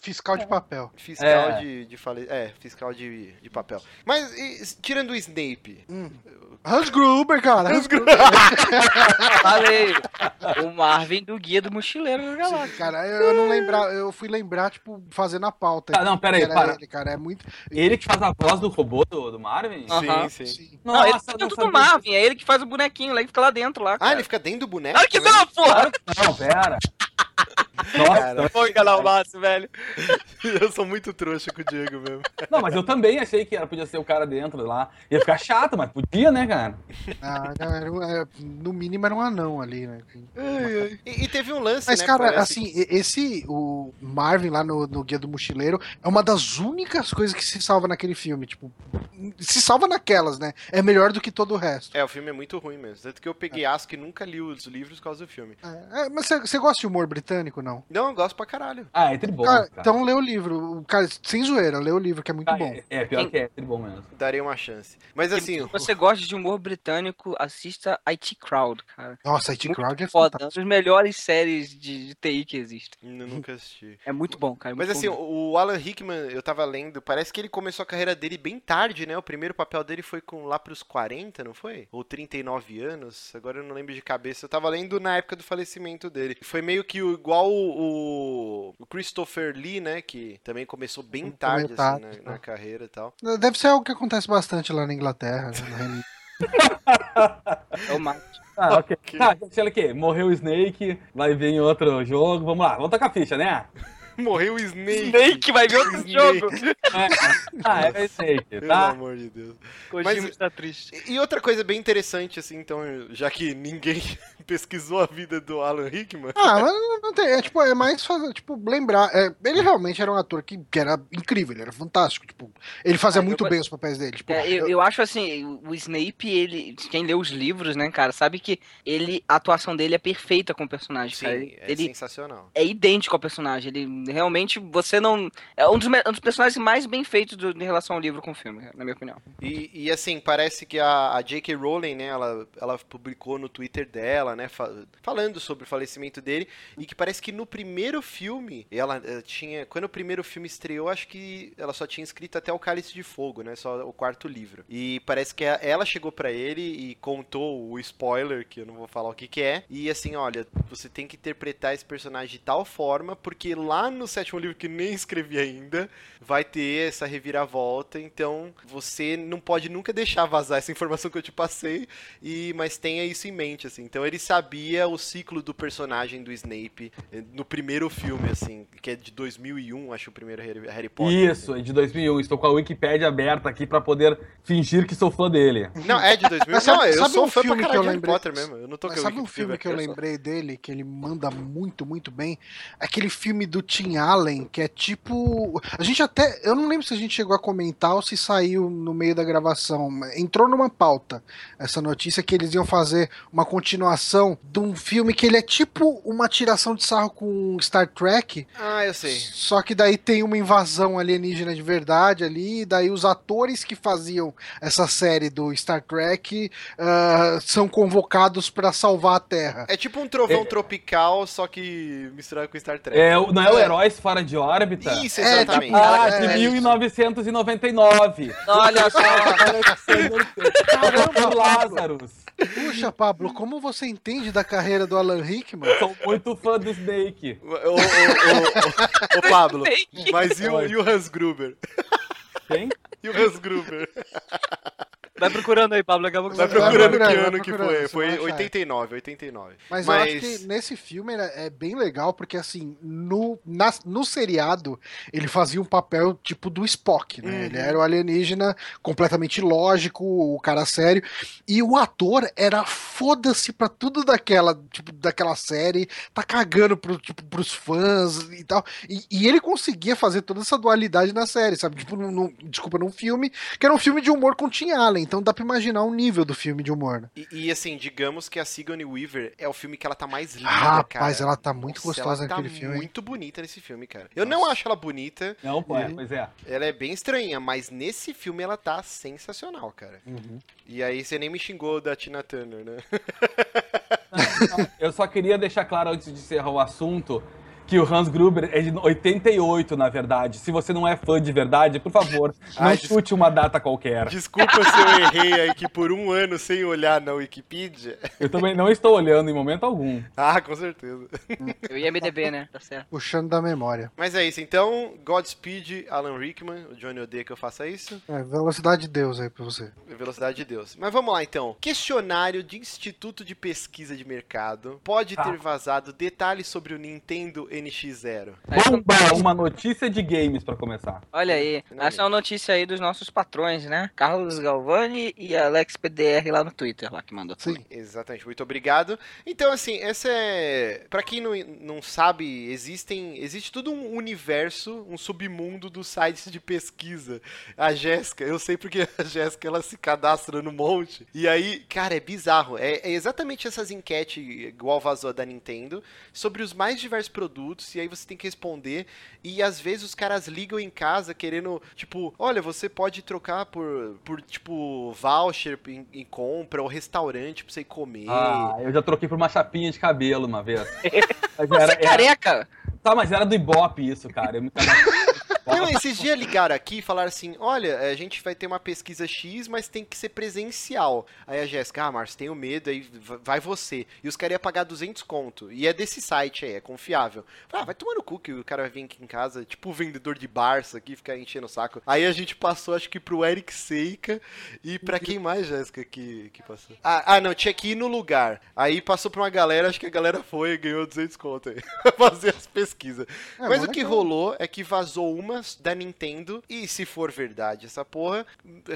Fiscal de papel. Fiscal É. de, de fale... É, fiscal de, de papel. Mas, e- tirando o Snape, Hans Gruber, cara. Hans Gruber. Falei, o Marvin do Guia do Mochileiro das Galáxias. Cara, eu eu não lembrar, eu fui lembrar, tipo, fazendo a pauta. Ah, não, pera aí, para. Ele, cara, é muito. Ele que faz a voz do robô do, do Marvin? Sim, sim. Sim. Não, ele Nossa, tá não dentro do Marvin, é ele que faz o bonequinho lá e fica lá dentro lá. Ah, cara. ele fica dentro do boneco? Olha que também? Porra! Não, pera. Nossa, Cara, Vou enganar o Márcio, velho. eu sou muito trouxa com o Diego mesmo. não, mas eu também achei que era, podia ser o cara dentro lá. Ia ficar chato, mas podia, né, cara? Ah, era é, no mínimo era um anão ali, né? E, e teve um lance, Mas, né? cara, parece assim, esse, o Marvin lá no, no Guia do Mochileiro, é uma das únicas coisas que se salva naquele filme. Tipo, se salva naquelas, né? É melhor do que todo o resto. É, o filme é muito ruim mesmo. Tanto que eu peguei asco e nunca li os livros por causa do filme. É, é, mas você- você gosta de humor britânico, não? Não, eu gosto pra caralho. Ah, é tribom, Cara, cara. então lê o livro. O Cara, sem zoeira, lê o livro, que é muito Ah, bom. é, é, pior que é tribom mesmo. Darei uma chance. Mas assim, Se você gosta de humor britânico, assista IT Crowd, cara. Nossa, IT Muito Crowd é Foda, uma fantástico. das melhores séries de, de TI que existem. eu nunca assisti. É muito bom, cara. é Mas muito assim, bom. o Alan Rickman, eu tava lendo, parece que ele começou a carreira dele bem tarde, né? O primeiro papel dele foi com lá pros 40, não foi? Ou 39 anos, agora eu não lembro de cabeça. Eu tava lendo na época do falecimento dele. Foi meio que o- igual o, o Christopher Lee, né? Que também começou bem tarde, assim, tarde, na, né? na carreira e tal. Deve ser algo que acontece bastante lá na Inglaterra, né, no Reino Unido. É o. Ah, ok. Ok. Tá, sei lá o quê? Morreu o Snake, vai vir em outro jogo. Vamos lá, vamos tocar ficha, né? Morreu o Snake. Snake vai ver outro Snake. jogo. Ah, é o Snake, Pelo tá? amor de Deus. Kojima Mas- está triste. E outra coisa bem interessante, assim, então, já que ninguém pesquisou a vida do Alan Rickman, Ah, mas não- não tem. É, tipo, é mais fazer, tipo, lembrar. é, ele realmente era um ator que, que era incrível, ele era fantástico. Tipo, ele fazia Ah, muito eu- bem os papéis dele. Tipo, É, eu, eu- eu acho assim, o Snape, ele. Quem lê os livros, né, cara, sabe que ele. A atuação dele é perfeita com o personagem, sim, cara. Ele, é ele sensacional. é idêntico ao personagem. Ele realmente. Você não. É um dos, um dos personagens mais bem feitos do- em relação ao livro com o filme, na minha opinião. E, e, assim, parece que a, a J.K. Rowling, né, ela, ela publicou no Twitter dela, né, fa- falando sobre o falecimento dele, e que parece que no primeiro filme, ela, eh, tinha, quando o primeiro filme estreou, acho que ela só tinha escrito até o Cálice de Fogo, né, só o quarto livro. E parece que ela chegou pra ele e contou o spoiler, que eu não vou falar o que que é, e assim, olha, você tem que interpretar esse personagem de tal forma, porque lá no sétimo livro, que nem escrevi ainda, vai ter essa reviravolta, então você não pode nunca deixar vazar essa informação que eu te passei, e mas tenha isso em mente, assim. Então ele sabia o ciclo do personagem do Snape eh, no primeiro filme, assim, que é de 2001, acho o primeiro Harry, Potter. Isso, é de 2001. Estou com a Wikipédia aberta aqui pra poder fingir que sou fã dele. Não, é de 2001. Mas sabe- não, eu sabe sou um fã pra filme que eu lembrei- Potter mesmo. Eu não tô Mas sabe um filme que eu lembrei dele, que ele manda muito, muito bem? Aquele filme do Tim Allen, que é tipo. A gente até. Eu não lembro se a gente chegou a comentar ou se saiu no meio da gravação. Entrou numa pauta essa notícia que eles iam fazer uma continuação de um filme que ele é tipo uma tiração de sarro com Star Trek. Ah, eu sei. Só que daí tem uma invasão alienígena de verdade ali, e daí os atores que faziam essa série do Star Trek uh, são convocados para salvar a Terra. É tipo um trovão é... tropical, só que misturado com Star Trek. É, não é o Heróis Fora de Órbita? Isso, exatamente. ah, de é, 1999. Olha só. Caramba, Lázaro. Puxa, Pablo, como você entende da carreira do Alan Rickman? Sou muito fã do Snake. Ô, ô, ô, ô Pablo, mas e o, e o Hans Gruber? Quem? E o Hans Gruber? Vai procurando aí, Pablo. Acabou vai procurando que ano que foi. Foi 89, 89. Mas, Mas, eu acho que nesse filme é bem legal, porque assim, no, na, no seriado, ele fazia um papel tipo do Spock, né? Uhum. Ele era o alienígena completamente lógico, o cara sério. E o ator era foda-se pra tudo daquela, tipo, daquela série, tá cagando pro, tipo, pros fãs e tal. E, e ele conseguia fazer toda essa dualidade na série, sabe? Tipo, num, desculpa, num filme, que era um filme de humor com Tim Allen. Então dá pra imaginar o nível do filme de humor, né? E, e, assim, digamos que a Sigourney Weaver é o filme que ela tá mais linda, ah, cara. Rapaz, ela tá muito Nossa, gostosa ela naquele tá filme. muito bonita nesse filme, cara. Eu Nossa. não acho ela bonita. Não, pô, é, pois é. Ela é bem estranha, mas nesse filme ela tá sensacional, cara. Uhum. E aí você nem me xingou da Tina Turner, né? Eu só queria deixar claro antes de encerrar o assunto que o Hans Gruber é de 88, na verdade. Se você não é fã de verdade, por favor, não Ai, chute uma data qualquer. Desculpa se eu errei aí que por um ano sem olhar na Wikipedia. Eu também não estou olhando em momento algum. Ah, com certeza. Eu ia MDB, né? Tá certo. Puxando da memória. Mas é isso, então, Godspeed, Alan Rickman, o Johnny odeia que eu faça isso. É, velocidade de Deus aí pra você. Velocidade de Deus. Mas vamos lá então. Questionário de Instituto de Pesquisa de Mercado pode ter ah. vazado detalhes sobre o Nintendo NX0. Bomba! Uma notícia de games para começar. Olha aí, essa é uma notícia aí dos nossos patrões, né? Carlos Galvani e Alex PDR lá no Twitter, lá que mandou. Sim, também. exatamente. Muito obrigado. Então, assim, essa é. Pra quem não, não sabe, existem. Existe todo um universo, um submundo dos sites de pesquisa. A Jéssica, eu sei porque a Jéssica ela se cadastra no monte. E aí, cara, é bizarro. É, é exatamente essas enquetes, igual vazou da Nintendo, sobre os mais diversos produtos produtos e aí você tem que responder. E às vezes os caras ligam em casa querendo, tipo, olha, você pode trocar por, por tipo, voucher em, em compra ou restaurante pra você ir comer. Ah, eu já troquei por uma chapinha de cabelo uma vez. Mas você era, é careca? Era... Tá, mas era do Ibope isso, cara. Eu me Não, esses dias ligaram aqui e falaram assim: olha, a gente vai ter uma pesquisa X, mas tem que ser presencial. Aí a Jéssica, ah, Márcio, tenho medo, aí vai você. E os caras iam pagar 200 conto. E é desse site aí, é confiável. Ah, vai tomar no cu que o cara vai vir aqui em casa, tipo o vendedor de Barça aqui, ficar enchendo o saco. Aí a gente passou, acho que pro Eric Seika e pra quem mais, Jéssica, que, que passou? Ah, ah, não, tinha que ir no lugar. Aí passou pra uma galera, acho que a galera foi e ganhou 200 conto aí. fazer as pesquisas. É, mas o que rolou é que vazou uma da Nintendo, e se for verdade essa porra,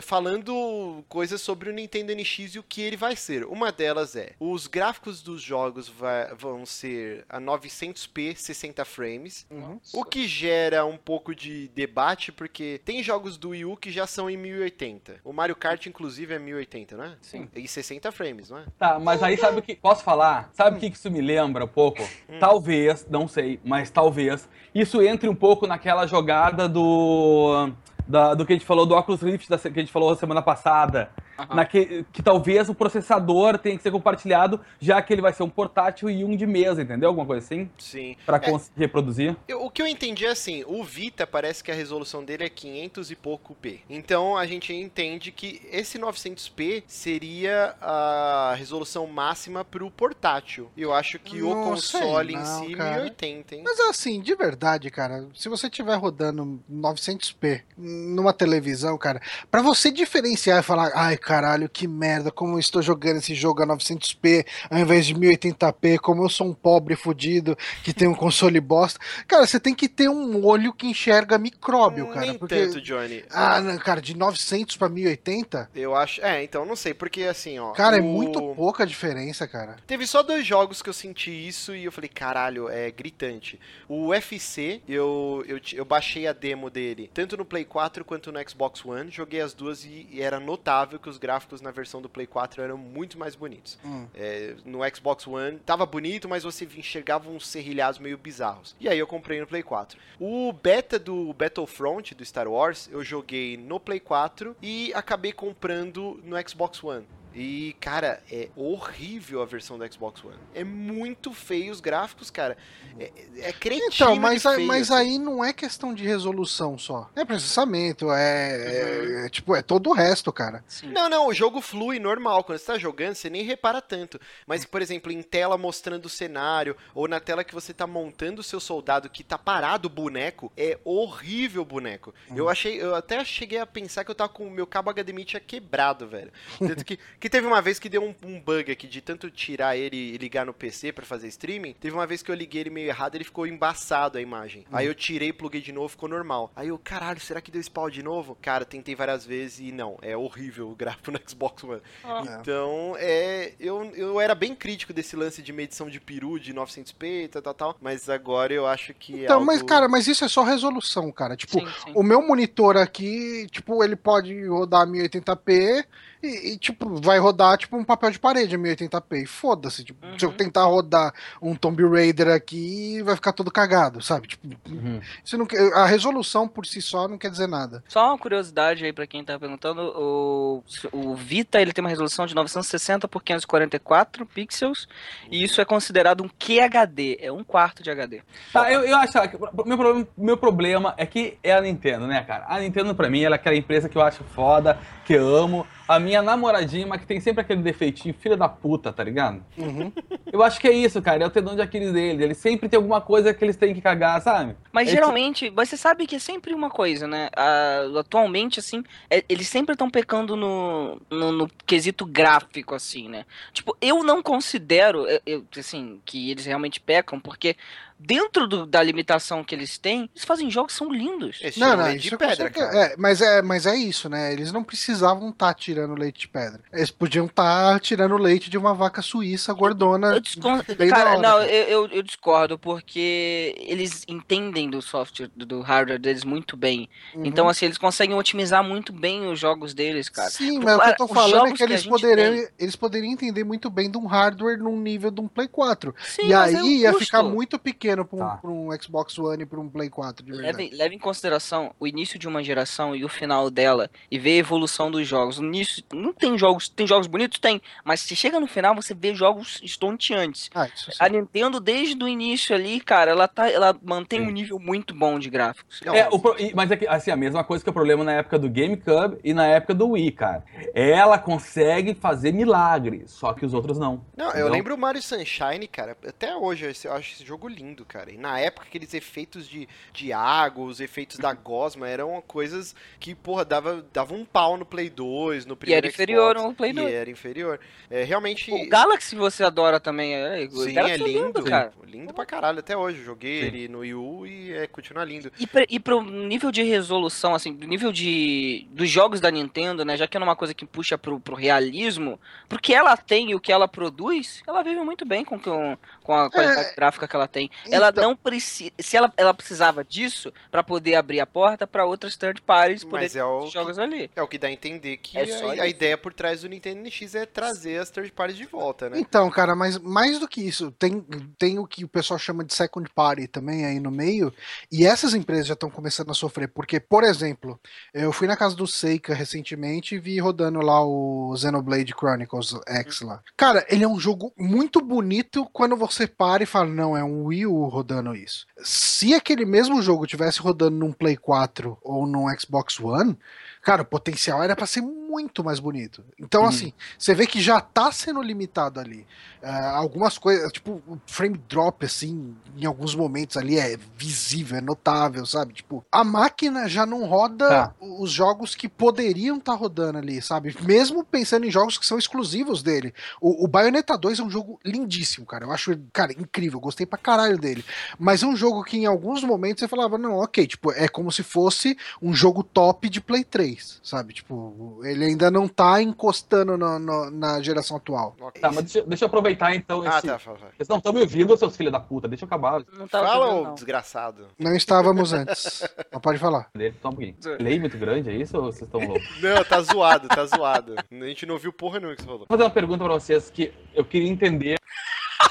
falando coisas sobre o Nintendo NX e o que ele vai ser. Uma delas é: os gráficos dos jogos vai, vão ser a 900p 60 frames, uhum. o que gera um pouco de debate, porque tem jogos do Wii U que já são em 1080. O Mario Kart, inclusive, é 1080, né? Sim. E 60 frames, não é? Tá, mas aí sabe o que. Posso falar? Sabe o que isso me lembra um pouco? Hum. Talvez, não sei, mas talvez, isso entre um pouco naquela jogada do, da, do que a gente falou do Oculus Rift da, que a gente falou semana passada. Uhum. Na que, talvez o processador tenha que ser compartilhado, já que ele vai ser um portátil e um de mesa, entendeu? Alguma coisa assim? Sim. Para é, reproduzir. Eu, o que eu entendi é assim, o Vita parece que a resolução dele é 500 e pouco p. Então a gente entende que esse 900p seria a resolução máxima para o portátil. Eu acho que não o console não, em si cara. 1080, hein? Mas assim, de verdade, cara, se você estiver rodando 900p numa televisão, cara, para você diferenciar e falar, ai, caralho, que merda, como eu estou jogando esse jogo a 900p ao invés de 1080p, como eu sou um pobre fudido que tem um console bosta. Cara, você tem que ter um olho que enxerga micróbio, cara. Nem porque... tanto, Johnny. Ah, não, cara, de 900 pra 1080? Eu acho. É, então não sei, porque assim, ó. Cara, é o- muito pouca diferença, cara. Teve só dois jogos que eu senti isso e eu falei, caralho, é gritante. O UFC, eu, eu, eu baixei a demo dele, tanto no Play 4 quanto no Xbox One, joguei as duas e, e era notável que os gráficos na versão do Play 4 eram muito mais bonitos. Hum. É, no Xbox One tava bonito, mas você enxergava uns serrilhados meio bizarros. E aí eu comprei no Play 4. O beta do Battlefront, do Star Wars, eu joguei no Play 4 e acabei comprando no Xbox One. E, cara, é horrível a versão do Xbox One. É muito feio os gráficos, cara. É, é cretino Então, mas, de a- feio, mas assim. aí não é questão de resolução só. É processamento, é, Uhum. é- é, tipo, é todo o resto, cara. Sim. Não, não, o jogo flui normal. Quando você tá jogando, você nem repara tanto. Mas, por exemplo, em tela mostrando o cenário, ou na tela que você tá montando o seu soldado que tá parado o boneco, é horrível o boneco. Eu achei, eu até cheguei a pensar que eu tava com o meu cabo HDMI tinha quebrado, velho. Tanto que, que teve uma vez que deu um, um bug aqui de tanto tirar ele e ligar no PC pra fazer streaming. Teve uma vez que eu liguei ele meio errado, ele ficou embaçado a imagem. Aí eu tirei, pluguei de novo, ficou normal. Aí eu, caralho, será que deu spawn de novo? Cara, tentei várias vezes e não, é horrível o gráfico no Xbox One. Ah. Então, é, eu, eu era bem crítico desse lance de medição de peru de 900p e tal, tal, tal, mas agora eu acho que é Então, algo... mas, cara, mas isso é só resolução, cara. Tipo, Sim, sim. o meu monitor aqui, tipo, ele pode rodar 1080p e, e, tipo, vai rodar, tipo, um papel de parede a 1080p. E foda-se, tipo, se eu Uhum. tentar rodar um Tomb Raider aqui, vai ficar todo cagado, sabe? Tipo, Uhum. isso não, a resolução por si só não quer dizer nada. Só uma curiosidade aí pra quem tá perguntando, o, o Vita ele tem uma resolução de 960 por 544 pixels e isso é considerado um QHD, é um quarto de HD. Tá, eu, eu acho que o meu problema, meu problema é que é a Nintendo, né, cara? A Nintendo, pra mim, ela é aquela empresa que eu acho foda, que eu amo. A minha namoradinha, mas que tem sempre aquele defeitinho, filha da puta, tá ligado? Uhum. Eu acho que é isso, cara. É o tendão de Aquiles deles. Eles sempre tem alguma coisa que eles têm que cagar, sabe? Mas É geralmente, você sabe que é sempre uma coisa, né? Ah, atualmente, assim, é- eles sempre estão pecando no, no, no quesito gráfico, assim, né? Tipo, eu não considero, eu- eu, assim, que eles realmente pecam, porque dentro do- da limitação que eles têm, eles fazem jogos que são lindos. Esse Não, não, é isso de com pedra, cara. é, mas é, mas é isso, né? Eles não precisavam estar tirando leite de pedra. Eles podiam estar tirando leite de uma vaca suíça gordona. Eu bem da Cara, hora. não, eu, eu, eu discordo, porque eles entendem do software, do, do hardware deles muito bem. Uhum. Então, assim, eles conseguem otimizar muito bem os jogos deles, cara. Sim, Pro- mas o que eu tô falando é que que eles poderiam, eles poderiam entender muito bem de um hardware num nível de um Play 4. Sim, e mas aí é o ia custo. ficar muito pequeno pra um, Tá. pra um Xbox One e pra um Play 4, de verdade. Leve, leve em consideração o início de uma geração e o final dela e ver a evolução dos jogos. No início, não tem jogos, tem jogos bonitos? Tem, mas se chega no final, você vê jogos estonteantes. Ah. A Nintendo, desde o início ali, cara, ela, tá, ela mantém Sim. um nível muito bom de gráficos. Não, É, o mas é que, assim, a mesma coisa que o problema na época do GameCube e na época do Wii, cara. Ela consegue fazer milagre, só que os outros não. Não, eu entendeu? lembro o Mario Sunshine, cara. Até hoje eu acho esse jogo lindo, cara. E na época, aqueles efeitos de, de água, os efeitos da gosma eram coisas que, porra, dava, dava um pau no Play 2, no primeiro era inferior Xbox, ao Play E 2. era inferior. É, realmente. O Galaxy você adora também, é, o Sim, Galaxy é lindo, cara. Lindo pra caralho até hoje. Joguei Sim. ele no Wii U e é, continua lindo. E, pra, e pro nível de resolução, assim, do nível de dos jogos da Nintendo, né, já que é uma coisa que puxa pro, pro realismo, porque ela tem e o que ela produz, ela vive muito bem com, com, com a qualidade gráfica que ela tem. Ela Então- não precisa, se ela, ela precisava disso pra poder abrir a porta pra outras third parties poder é o, os jogos ali. é o que dá a entender que É só a, a ideia por trás do Nintendo NX é trazer as third parties de volta, né? Então, cara, mas mais do que isso, tem, tem o que o pessoal chama de second party também aí no meio, e essas empresas já estão começando a sofrer, porque, por exemplo, eu fui na casa do Seika recentemente e vi rodando lá o Xenoblade Chronicles X lá. Cara, ele é um jogo muito bonito quando você para e fala, não, é um Wii U rodando isso. Se aquele mesmo jogo tivesse rodando num Play 4 ou num Xbox One, cara, o potencial era pra ser muito mais bonito. Então, assim, você vê que já tá sendo limitado ali. Uh, algumas coisas, tipo, o frame drop, assim, em alguns momentos ali é visível, é notável, sabe? Tipo, a máquina já não roda tá. os jogos que poderiam estar tá rodando ali, sabe? Mesmo pensando em jogos que são exclusivos dele. O, o Bayonetta 2 é um jogo lindíssimo, cara. Eu acho, cara, incrível. Gostei pra caralho dele. Mas é um jogo que em alguns momentos você falava, não, ok, tipo, é como se fosse um jogo top de Play 3, sabe? Tipo, ele ainda não tá encostando no, no, na geração atual. Tá, mas deixa, deixa eu aproveitar então ah, esse... tá, fala, fala. Vocês não estão me ouvindo, seus filhos da puta, deixa eu acabar. Não tá fala, ô desgraçado. Não estávamos antes. Não pode falar. Só um pouquinho. Lei muito grande, é isso ou vocês estão loucos? Não, tá zoado, tá zoado. A gente não ouviu porra nenhuma que você falou. Vou fazer uma pergunta pra vocês que eu queria entender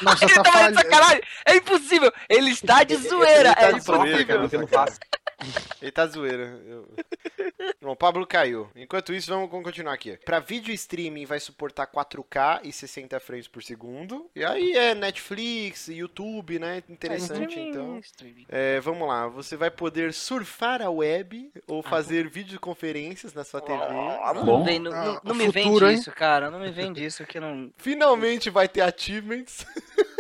nossa, ele tá, tá de sacanagem. É impossível. Ele está de zoeira. Ele tá é de zoeira, cara, eu não faço. Ele tá zoeira. Eu... Bom, o Pablo caiu. Enquanto isso, vamos, vamos continuar aqui. Para vídeo streaming vai suportar 4K e 60 frames por segundo. E aí é Netflix, YouTube, né? Interessante, é, então. É, vamos lá. Você vai poder surfar a web ou ah, fazer ah, videoconferências na sua TV. Ah, não, vem, não, não, não me vende isso, cara. Não me vende isso que não. Finalmente vai ter achievements.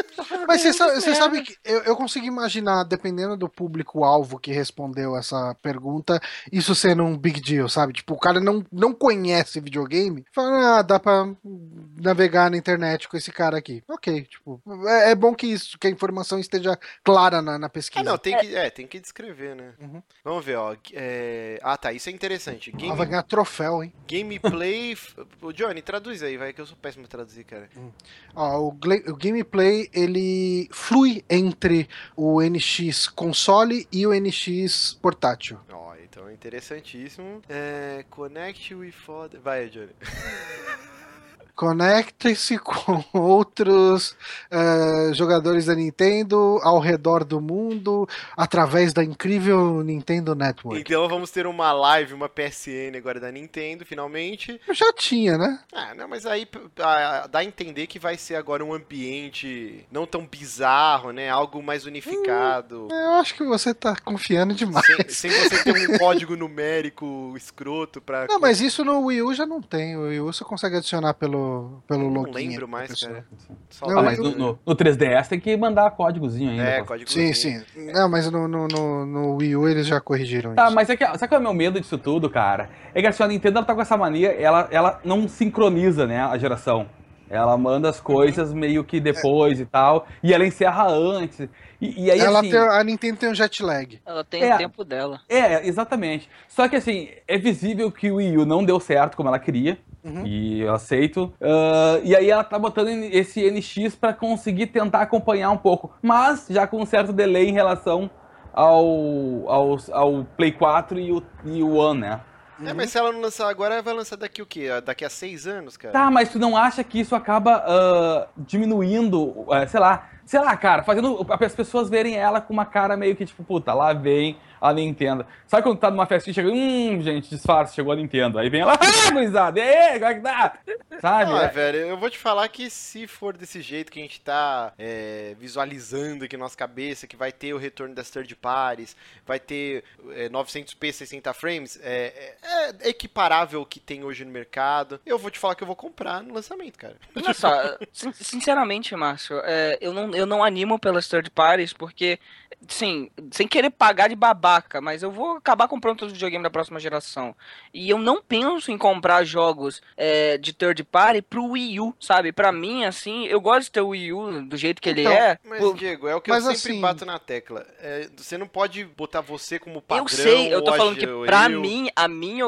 Mas você sabe, você sabe que eu, eu consigo imaginar, dependendo do público-alvo que respondeu essa pergunta, isso sendo um big deal, sabe? Tipo, o cara não, não conhece videogame, fala, ah, dá pra navegar na internet com esse cara aqui. Ok, tipo, é, é bom que isso, que a informação esteja clara na, na pesquisa. Ah, não, tem que, é, tem que descrever, né? Uhum. Vamos ver, ó. É... Ah, tá, isso é interessante. Game... Ah, vai ganhar troféu, hein? Gameplay. o Johnny, traduz aí, vai, que eu sou péssimo em traduzir, cara. Hum. Ó, o, o gameplay, ele flui entre o NX console e o NX portátil. Ó, então é interessantíssimo. É, connect with. Vai, Johnny. Conecte-se com outros uh, jogadores da Nintendo ao redor do mundo através da incrível Nintendo Network. Então vamos ter uma live, uma PSN agora da Nintendo, finalmente. Já tinha, né? Ah, não, mas aí dá a entender que vai ser agora um ambiente não tão bizarro, né? Algo mais unificado. Hum, eu acho que você tá confiando demais. Sem, sem você ter um código numérico escroto pra. Não, mas isso no Wii U já não tem. O Wii U você consegue adicionar pelo pelo, login. Não lembro mais, cara. Não, ah, mas no, no, no, 3DS tem que mandar códigozinho ainda. É, códigozinho. Sim, sim. Não, mas no, no, no, no Wii U eles já corrigiram tá, isso. Tá, mas é que, sabe qual é o meu medo disso tudo, cara? É que assim, a Nintendo ela tá com essa mania, ela, ela não sincroniza, né, a geração. Ela manda as coisas meio que depois é. e tal, e ela encerra antes. E, e aí, ela assim, tem, a Nintendo tem um jet lag. Ela tem é, o tempo dela. É, exatamente. Só que assim, é visível que o Wii U não deu certo como ela queria. Uhum. E eu aceito. Uh, e aí ela tá botando esse NX para conseguir tentar acompanhar um pouco. Mas já com um certo delay em relação ao, ao, ao Play 4 e o, e o One, né? É, mas se ela não lançar agora, vai lançar daqui o quê? Daqui a seis anos, cara? Tá, mas tu não acha que isso acaba uh, diminuindo, uh, sei lá, sei lá, cara, fazendo as pessoas verem ela com uma cara meio que tipo, puta, lá vem a Nintendo. Sabe quando tá numa festinha e chega, hum, gente, disfarce, chegou a Nintendo. Aí vem ela, ah, gurizada, e aí, como é que tá? Sabe? Ah, é... velho, eu vou te falar que se for desse jeito que a gente tá é, visualizando aqui na nossa cabeça, que vai ter o retorno das third parties, vai ter é, 900p 60 frames, é, é, é, equiparável ao que tem hoje no mercado. Eu vou te falar que eu vou comprar no lançamento, cara. Olha só, sinceramente, Márcio, é, eu, não, eu não animo pelas third parties porque sim, sem querer pagar de babaca, mas eu vou acabar comprando todos os videogames da próxima geração. E eu não penso em comprar jogos é, de third party pro Wii U, sabe? Pra mim, assim, eu gosto de ter o Wii U do jeito que então, ele é. Mas, Diego, é o que eu sempre assim... bato na tecla. É, você não pode botar você como padrão. Eu sei, eu tô falando que pra eu... mim, a minha,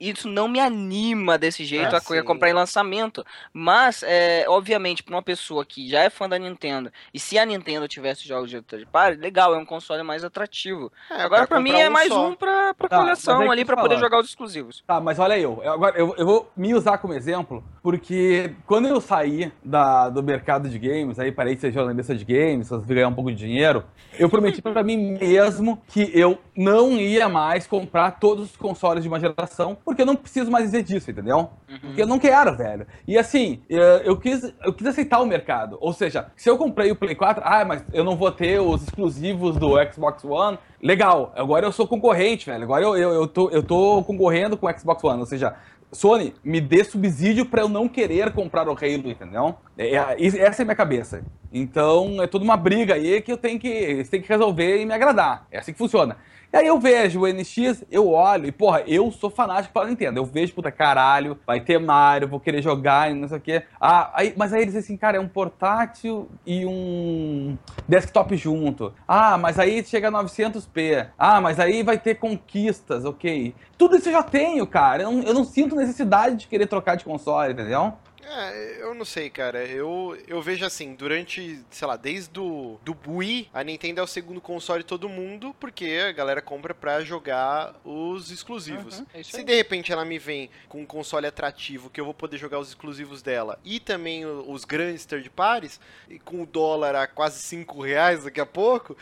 isso não me anima desse jeito é, a, comprar em lançamento. Mas, é, obviamente, pra uma pessoa que já é fã da Nintendo, e se a Nintendo tivesse jogos de third party, legal, é um console mais atrativo. É, Agora, pra mim, é um mais só. um pra, pra tá, coleção é ali, pra poder jogar os exclusivos. Tá, mas olha eu. Agora, eu, eu vou me usar como exemplo, porque quando eu saí da, do mercado de games, aí parei de ser jornalista de games, ganhar um pouco de dinheiro, eu prometi pra mim mesmo que eu não ia mais comprar todos os consoles de uma geração, porque eu não preciso mais dizer disso, entendeu? Uhum. Porque eu não quero, velho. E assim, eu quis, eu quis aceitar o mercado. Ou seja, se eu comprei o Play 4, ah, mas eu não vou ter os exclusivos do Xbox One, legal. Agora eu sou concorrente, velho. Agora eu, eu, eu, tô, eu tô concorrendo com o Xbox One. Ou seja, Sony, me dê subsídio para eu não querer comprar o Halo, entendeu? É, é, essa é a minha cabeça. Então é toda uma briga aí que eu tenho que, tem que resolver e me agradar. É assim que funciona. E aí eu vejo o NX, eu olho e, porra, eu sou fanático para Nintendo. Eu vejo, puta, caralho, vai ter Mario, vou querer jogar e não sei o quê. Ah, aí, mas aí eles assim, cara, é um portátil e um desktop junto. Ah, mas aí chega a 900p. Ah, mas aí vai ter conquistas, ok. Tudo isso eu já tenho, cara. Eu não, eu não sinto necessidade de querer trocar de console, entendeu? É, eu não sei, cara. Eu, eu vejo assim, durante, sei lá, desde o do Wii, a Nintendo é o segundo console de todo mundo, porque a galera compra pra jogar os exclusivos. Uhum, é Se de repente ela me vem com um console atrativo, que eu vou poder jogar os exclusivos dela, e também os grandes third parties, e com o dólar a quase 5 reais daqui a pouco,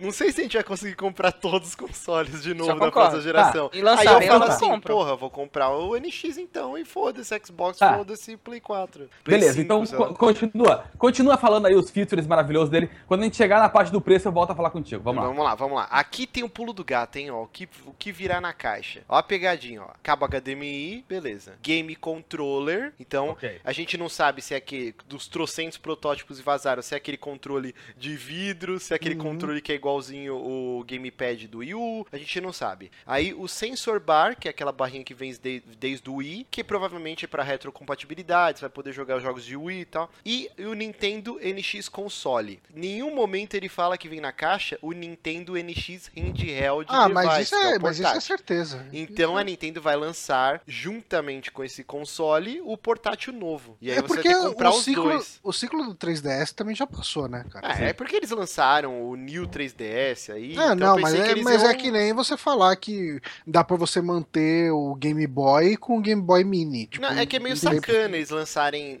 não sei se a gente vai conseguir comprar todos os consoles de novo da próxima geração. Tá. Aí eu falo assim, porra, vou comprar o NX então, e foda-se Xbox, tá. foda-se Play 4. Play Beleza, 5, então continua. Continua falando aí os features maravilhosos dele. Quando a gente chegar na parte do preço, eu volto a falar contigo. Vamos lá. Vamos lá, vamos lá. Aqui tem o pulo do gato, hein, ó. O que, o que virá na caixa. Ó a pegadinha, ó. Cabo HDMI, beleza. Game Controller. Então, okay. a gente não sabe se é aquele dos trocentos protótipos e vazaram, se é aquele controle de vidro, se é aquele uhum. controle que é igualzinho o gamepad do Wii U. A gente não sabe. Aí o Sensor Bar, que é aquela barrinha que vem desde, desde o Wii, que provavelmente é para retrocompatibilidade, você vai poder jogar os jogos de Wii e tal. E o Nintendo NX Console. Nenhum momento ele fala que vem na caixa o Nintendo NX Handheld ah, device, mas isso é, é mas isso é certeza. Então a Nintendo vai lançar, juntamente com esse console, o portátil novo. E aí é você vai ter que comprar os ciclo, dois. O ciclo do 3DS também já passou, né, cara? É, é porque eles lançaram o New 3DS aí. Ah, então não, mas, é, que mas é iam... é que nem você falar que dá pra você manter o Game Boy com o Game Boy Mini. Tipo, não, é que é meio sacana eles lançarem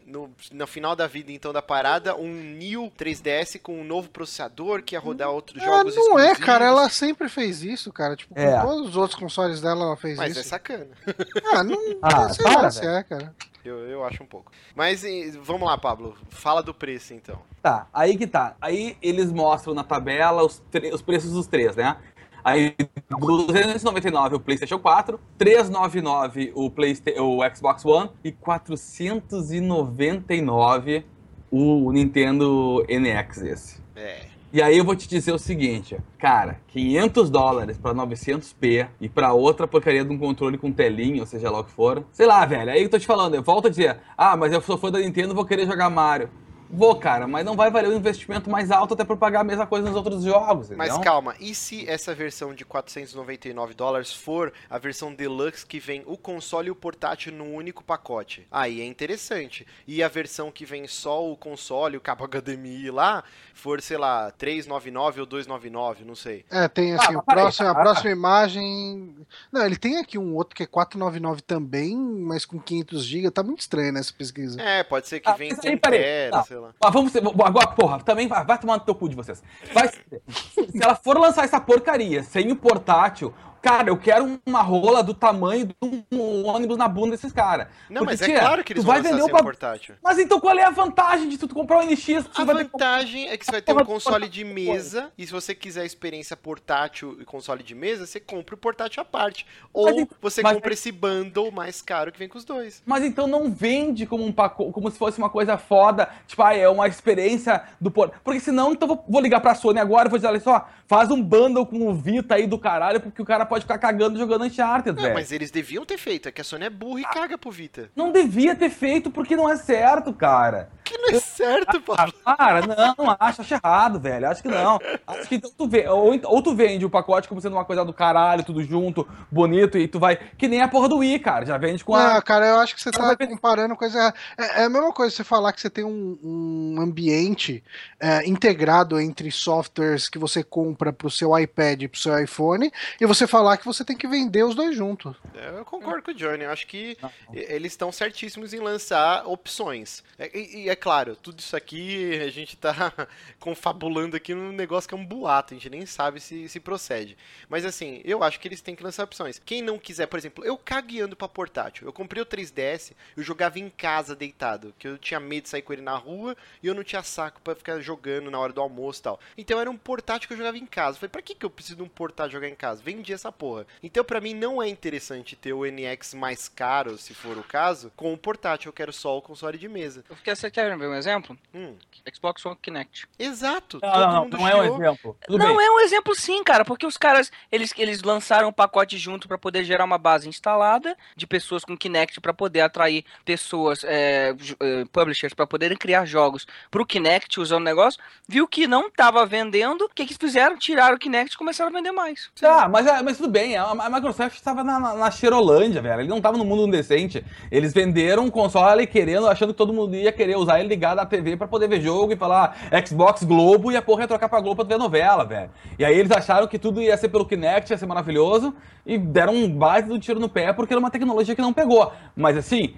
no, no final da vida, então, da parada, um New 3DS com um novo processador que ia rodar outros jogos Não é, cara, ela sempre fez isso, cara. Tipo, é. com todos os outros consoles dela ela fez mas isso. Mas é sacana. Ah, não, ah, não sei para, se é, cara. Eu, eu acho um pouco. Mas vamos lá, Pablo. Fala do preço, então. Tá, aí que tá. Aí eles mostram na tabela os, os preços dos três, né? Aí 299 o PlayStation 4, 399 o, Playsta o Xbox One e 499 o Nintendo NX esse. É. E aí eu vou te dizer o seguinte, cara, 500 dólares para 900p e para outra porcaria de um controle com telinha, ou seja lá o que for. Sei lá, velho, aí eu tô te falando, eu volto a dizer, ah, mas eu sou fã da Nintendo, vou querer jogar Mario. Vou, cara, mas não vai valer um investimento mais alto até para pagar a mesma coisa nos outros jogos. Entendeu? Mas calma, e se essa versão de 499 dólares for a versão deluxe que vem o console e o portátil num único pacote? Aí é interessante. E a versão que vem só o console, o cabo HDMI lá, for, sei lá, 399 ou 299, não sei. É, tem assim, ah, próximo, a próxima imagem. Não, ele tem aqui um outro que é 499 também, mas com 500 GB. Tá muito estranho nessa pesquisa. É, pode ser que ah, venha com Tera, sei lá. Mas vamos ser, agora, porra, também vai, vai tomar no teu cu de vocês. Vai, se ela for lançar essa porcaria sem o portátil, Cara, eu quero uma rola do tamanho de um ônibus na bunda desses caras. Não, Porque, mas é tia, claro que eles vão vai vender o pra... portátil. Mas então qual é a vantagem de tu comprar um NX? A vantagem ter... é que você vai ter um console de mesa e se você quiser experiência portátil e console de mesa, você compra o portátil à parte. Ou mas, você mas... compra esse bundle mais caro que vem com os dois. Mas então não vende como um pacote, como se fosse uma coisa foda, tipo, ah, é uma experiência do portátil. Porque senão, então vou, vou ligar pra Sony agora e vou dizer, olha só, faz um bundle com o Vita aí do caralho, porque o cara pode ficar cagando jogando Uncharted, velho. mas eles deviam ter feito. É que a Sony é burra e ah, caga pro Vita. Não devia ter feito porque não é certo, cara. Que não é certo, Paulo. Cara, não, não acho, acho errado, velho. Acho que não. Acho que então tu vê, ou, ou tu vende o pacote como sendo uma coisa do caralho, tudo junto, bonito, e tu vai. Que nem a porra do Wii, cara. Já vende com a. Não, cara, eu acho que você tá comparando coisa. É, é, a mesma coisa você falar que você tem um, um ambiente é, integrado entre softwares que você compra pro seu iPad e pro seu iPhone, e você falar que você tem que vender os dois juntos. É, eu concordo com o Johnny. Eu acho que eles estão certíssimos em lançar opções. É, e, e, é claro, tudo isso aqui a gente tá confabulando aqui num negócio que é um boato. A gente nem sabe se, se procede. Mas assim, eu acho que eles têm que lançar opções. Quem não quiser, por exemplo, eu cagueando pra portátil. Eu comprei o 3DS, eu jogava em casa deitado. Que eu tinha medo de sair com ele na rua e eu não tinha saco para ficar jogando na hora do almoço e tal. Então era um portátil que eu jogava em casa. Eu falei, pra que, que eu preciso de um portátil jogar em casa? Vendi essa porra. Então, pra mim, não é interessante ter o NX mais caro, se for o caso, com o portátil. Eu quero só o console de mesa. Porque você quer ver um exemplo? Hum, Xbox One Kinect. exato. Não, todo não, não, mundo não é um exemplo. Tudo não, bem. é um exemplo sim, cara, porque os caras, eles, eles lançaram um pacote junto pra poder gerar uma base instalada de pessoas com Kinect pra poder atrair pessoas, é, é, publishers, pra poderem criar jogos pro Kinect usando o negócio, viu que não tava vendendo, o que que fizeram? Tiraram o Kinect e começaram a vender mais. Tá, mas, ah, mas tudo bem, a, a Microsoft estava na, na, na Cheirolândia, velho. Ele não estava no mundo decente. Eles venderam um console querendo, achando que todo mundo ia querer usar ele ligado à TV pra poder ver jogo e falar Xbox Globo e a porra ia trocar pra Globo pra ver novela, velho. E aí eles acharam que tudo ia ser pelo Kinect, ia ser maravilhoso e deram um base do tiro no pé porque era uma tecnologia que não pegou. Mas assim.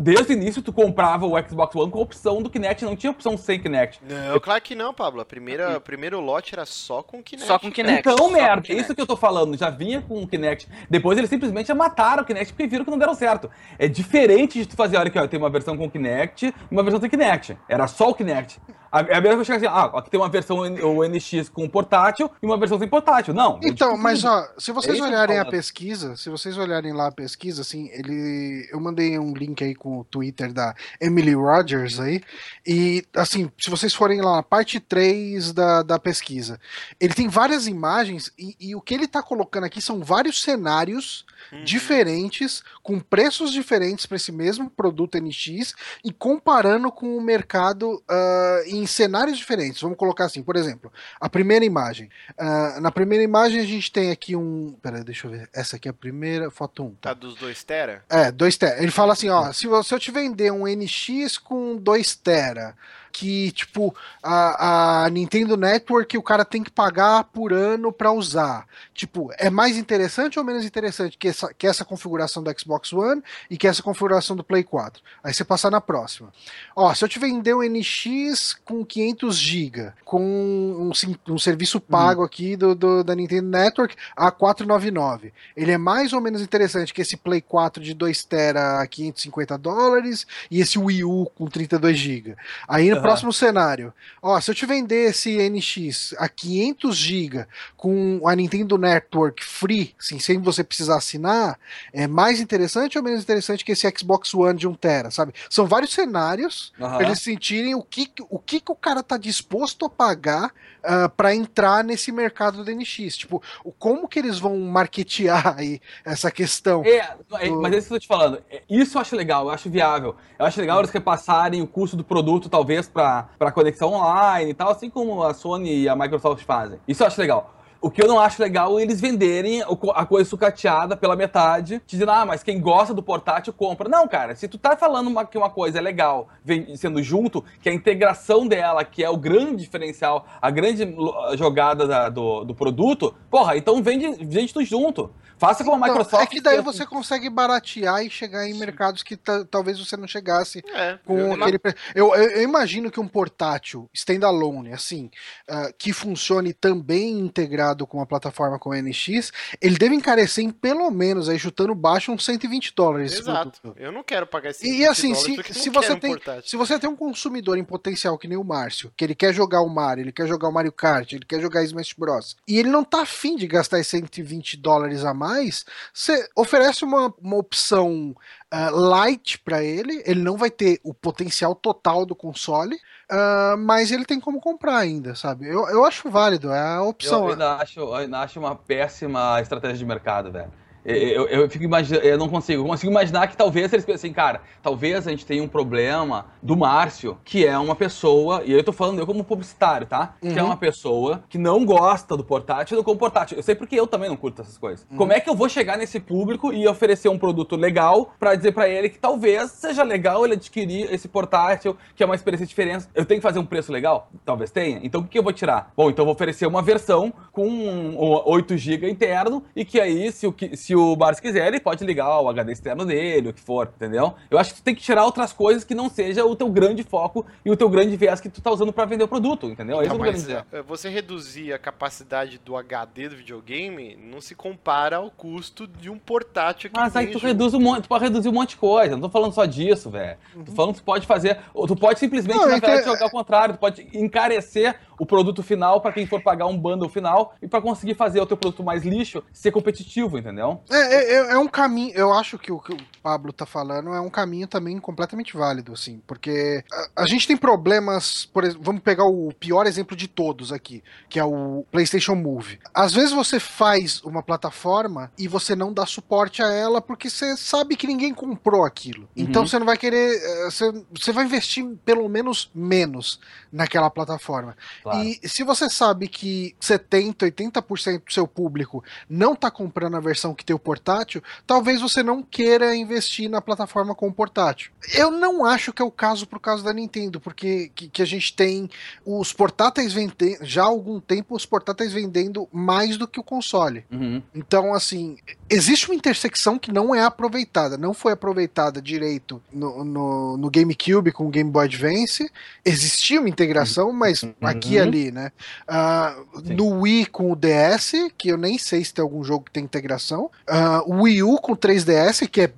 Desde o início, tu comprava o Xbox One com a opção do Kinect, não tinha opção sem Kinect. Não, claro que não, Pablo. A primeira, o primeiro lote era só com Kinect. Só com Kinect. Então, só com merda, é Kinect. isso que eu tô falando. Já vinha com o Kinect. Depois eles simplesmente mataram o Kinect porque viram que não deram certo. É diferente de tu fazer, olha aqui, ó, tem uma versão com Kinect e uma versão sem Kinect. Era só o Kinect. A- É a mesma coisa que assim, ah, aqui tem uma versão o NX com portátil e uma versão sem portátil. Não. Então, tipo, mas ó, se vocês É olharem a pesquisa, se vocês olharem lá a pesquisa, assim, ele. Eu mandei um link aí com o Twitter da Emily Rogers aí. E assim, se vocês forem lá na parte 3 da, da pesquisa, ele tem várias imagens e, e o que ele tá colocando aqui são vários cenários Uhum. diferentes, com preços diferentes para esse mesmo produto NX e comparando com o mercado ah, em cenários diferentes. Vamos colocar assim, por exemplo, a primeira imagem. Ah, na primeira imagem a gente tem aqui um. Peraí, deixa eu ver. Essa aqui é a primeira, foto 1. Tá dos 2 tera? É, 2 tera. Ele fala assim, ó, se, se eu te vender um NX com 2 tera, que tipo a, a Nintendo Network o cara tem que pagar por ano pra usar, tipo, é mais interessante ou menos interessante que essa, que essa configuração do Xbox One e que essa configuração do Play 4? Aí você passar na próxima. Ó, se eu te vender um NX com 500 GB, com um, um serviço pago aqui do, do- da Nintendo Network a 499, ele é mais ou menos interessante que esse Play 4 de 2 tera a 550 dólares e esse Wii U com 32 GB. Aí Aham. próximo cenário, ó, se eu te vender esse NX a 500 GB com a Nintendo Network free, assim, sem você precisar assinar, é mais interessante ou menos interessante que esse Xbox One de 1 tera, sabe? São vários cenários Aham. pra eles sentirem o que, o que, que o cara tá disposto a pagar para pra entrar nesse mercado do NX. Tipo, o, como que eles vão marketear aí essa questão? É, é, do- mas é isso que eu tô te falando. É, Isso eu acho legal, eu acho viável. Eu acho legal eles repassarem o custo do produto, talvez, pra conexão online e tal, assim como a Sony e a Microsoft fazem. Isso eu acho legal. O que eu não acho legal é eles venderem a coisa sucateada pela metade, dizendo, ah, mas quem gosta do portátil compra. Não, cara, se tu tá falando uma- que uma coisa é legal, vem sendo junto, que a integração dela, que é o grande diferencial, a grande jogada da- do, do produto, porra, então vende, vende tudo junto. Faça como a Então, Microsoft. é que daí você consegue baratear e chegar em mercados que ta- talvez você não chegasse É. com eu- aquele eu, eu, eu imagino que um portátil standalone, assim, ah, que funcione também integrado com a plataforma com o NX, ele deve encarecer em pelo menos, aí chutando baixo, uns 120 dólares. Exato. produto. Eu não quero pagar esse E, e assim, 20 se, se você um tem, portátil. se você tem um consumidor em potencial que nem o Márcio, que ele quer jogar o Mario, ele quer jogar o Mario Kart, ele quer jogar Smash Bros. E ele não tá afim de gastar esses 120 dólares a mais, você oferece uma, uma opção ah, light pra ele, ele não vai ter o potencial total do console, ah, mas ele tem como comprar ainda, sabe? Eu, eu acho válido, é a Eu opção. ainda acho, eu ainda acho uma péssima estratégia de mercado, velho. Eu, eu, eu fico imaginando, eu não consigo, eu consigo imaginar que talvez eles pensem, cara, talvez a gente tenha um problema do Márcio, que é uma pessoa, e eu tô falando eu como publicitário, tá? Que é Uhum. uma pessoa que não gosta do portátil do como portátil. Eu sei porque eu também não curto essas coisas. Como é que eu vou chegar nesse público e oferecer um produto legal pra dizer pra ele que talvez seja legal ele adquirir esse portátil, que é uma experiência diferente. Eu tenho que fazer um preço legal? Talvez tenha. Então o que eu vou tirar? Bom, então eu vou oferecer uma versão com um 8 GB interno e que aí, se, o que, se se o Barça quiser, ele pode ligar o HD externo dele, o que for, entendeu? Eu acho que tu tem que tirar outras coisas que não seja o teu grande foco e o teu grande viés que tu tá usando para vender o produto, entendeu? Então, é isso que eu dizer. Você reduzir a capacidade do HD do videogame não se compara ao custo de um portátil que Mas aí tu reduz um monte, tu pode reduzir um monte de coisa. Não tô falando só disso, velho. Uhum. Tô falando que tu pode fazer. Tu pode simplesmente, não, na verdade, jogar ao contrário. Tu pode encarecer o produto final para quem for pagar um bundle final e para conseguir fazer o teu produto mais lixo ser competitivo, entendeu? É, é, é, é, um caminho, eu acho que o que o Pablo tá falando é um caminho também completamente válido, assim, porque a, a gente tem problemas, por exemplo, vamos pegar o pior exemplo de todos aqui, que é o PlayStation Move. Às vezes você faz uma plataforma e você não dá suporte a ela porque você sabe que ninguém comprou aquilo. Uhum. Então você não vai querer, eh, você, você vai investir pelo menos menos naquela plataforma. Claro. E se você sabe que 70, 80% do seu público não está comprando a versão que tem o portátil, talvez você não queira investir na plataforma com o portátil. Eu não acho que é o caso pro caso da Nintendo, porque que, que a gente tem os portáteis vendendo, já há algum tempo os portáteis vendendo mais do que o console. Uhum. Então, assim, existe uma intersecção que não é aproveitada, não foi aproveitada direito no, no, no GameCube com o Game Boy Advance. Existia uma integração, mas uhum. aqui uhum. ali, né? Uh, no Wii com o DS, que eu nem sei se tem algum jogo que tem integração. Uh, o Wii U com 3DS, que é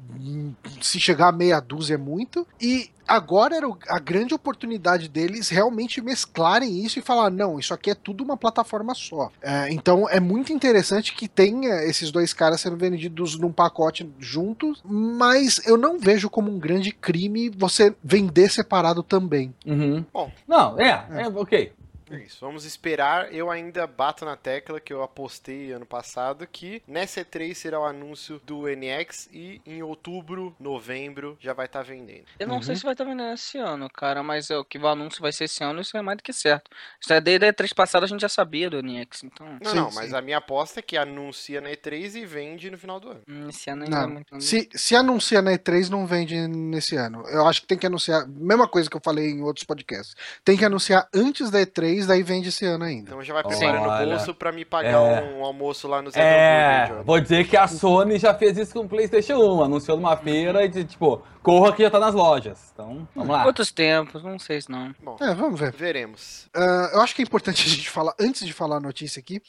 se chegar a meia dúzia é muito. E agora era a grande oportunidade deles realmente mesclarem isso e falar: não, isso aqui é tudo uma plataforma só. É, então é muito interessante que tenha esses dois caras sendo vendidos num pacote juntos, mas eu não vejo como um grande crime você vender separado também. Uhum. Bom, não, é, é, é ok. É isso. Vamos esperar. Eu ainda bato na tecla que eu apostei ano passado que nessa E3 será o anúncio do NX e em outubro, novembro já vai estar tá vendendo. Eu não uhum. sei se vai estar tá vendendo esse ano, cara, mas é, o que o anúncio vai ser esse ano, isso é mais do que certo. Isso é desde a E3 passada a gente já sabia do NX, então. Não, sim, não, sim. mas a minha aposta é que anuncia na E3 e vende no final do ano. Hum, esse ano ainda não. é muito. Se, se anuncia na E3, não vende nesse ano. Eu acho que tem que anunciar. Mesma coisa que eu falei em outros podcasts. Tem que anunciar antes da E3 daí vende esse ano ainda. Então já vai preparando o bolso pra me pagar é... um almoço lá no Zé é... Vou dizer que a Sony já fez isso com o PlayStation 1, anunciou numa feira e tipo, corra que já tá nas lojas. Então, vamos lá. Outros tempos, não sei se não. Bom, é, vamos ver. Veremos. Uh, eu acho que é importante a gente falar, antes de falar a notícia aqui,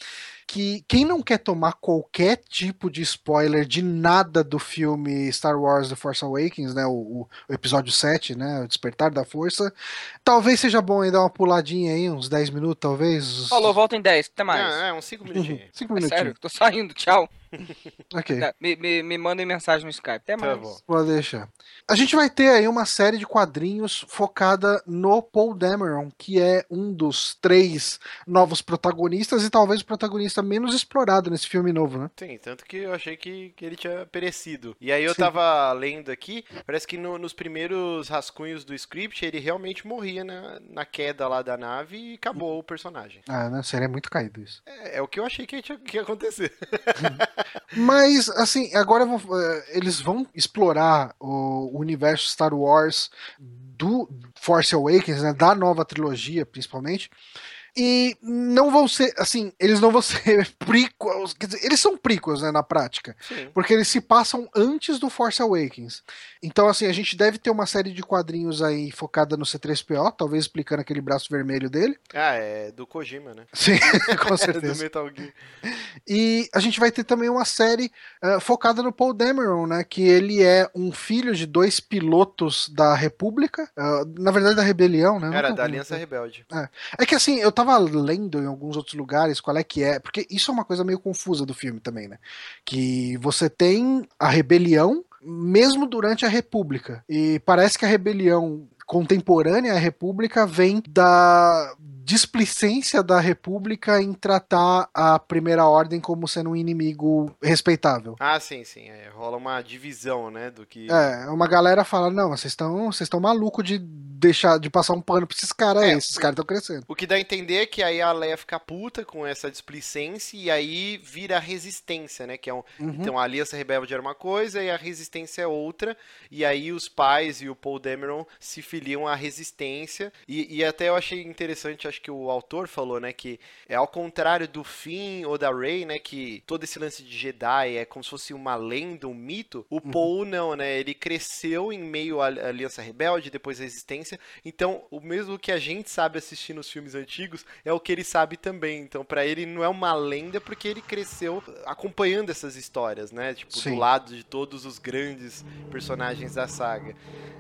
que quem não quer tomar qualquer tipo de spoiler de nada do filme Star Wars The Force Awakens, né, o, o episódio 7, né, o Despertar da Força, talvez seja bom aí dar uma puladinha aí, uns 10 minutos, talvez. Falou, volta em 10, até mais. É, é uns 5 minutinhos. 5 minutinhos. É sério, tô saindo, tchau. ok. Tá, me, me, me mandem mensagem no Skype. Até tá mais. Tá Pode deixar. A gente vai ter aí uma série de quadrinhos focada no Paul Dameron, que é um dos três novos protagonistas e talvez o protagonista menos explorado nesse filme novo, né? Sim, tanto que eu achei que, que ele tinha perecido. E aí eu Sim. tava lendo aqui, parece que no, nos primeiros rascunhos do script ele realmente morria na, na queda lá da nave e acabou o personagem. Ah, né? Seria muito caído isso. É, é o que eu achei que ia, que ia acontecer. Mas, assim, agora vão, eh, eles vão explorar o universo Star Wars do Force Awakens, né, da nova trilogia, principalmente. E não vão ser, assim, eles não vão ser prequels, quer dizer, eles são prequels, né, na prática. Sim. Porque eles se passam antes do Force Awakens. Então, assim, a gente deve ter uma série de quadrinhos aí focada no C3PO, talvez explicando aquele braço vermelho dele. Ah, é do Kojima, né? Sim, com certeza. do Metal Gear. E a gente vai ter também uma série uh, focada no Paul Dameron, né, que ele é um filho de dois pilotos da República, uh, na verdade da Rebelião, né? Era, da Aliança Rebelde. É. é que, assim, eu tava tava lendo em alguns outros lugares qual é que é, porque isso é uma coisa meio confusa do filme também, né? Que você tem a rebelião mesmo durante a República. E parece que a rebelião contemporânea à República vem da displicência da República em tratar a Primeira Ordem como sendo um inimigo respeitável. Ah, sim, sim. É, rola uma divisão, né, do que... É, uma galera fala, não, vocês estão vocês estão maluco de deixar de passar um pano pra esses caras é, aí, esses caras estão crescendo. O que dá a entender é que aí a Leia fica puta com essa displicência e aí vira a resistência, né, que é um... Uhum. Então a Aliança Rebelde era uma coisa e a resistência é outra, e aí os pais e o Paul Dameron se filiam à resistência, e, e até eu achei interessante acho que o autor falou, né, que é ao contrário do Finn ou da Rey, né, que todo esse lance de Jedi é como se fosse uma lenda, um mito. O Uhum. Paul não, né? Ele cresceu em meio à Aliança Rebelde, depois à Resistência. Então, o mesmo que a gente sabe assistindo os filmes antigos é o que ele sabe também. Então, pra ele não é uma lenda porque ele cresceu acompanhando essas histórias, né? Tipo, Sim. do lado de todos os grandes personagens da saga.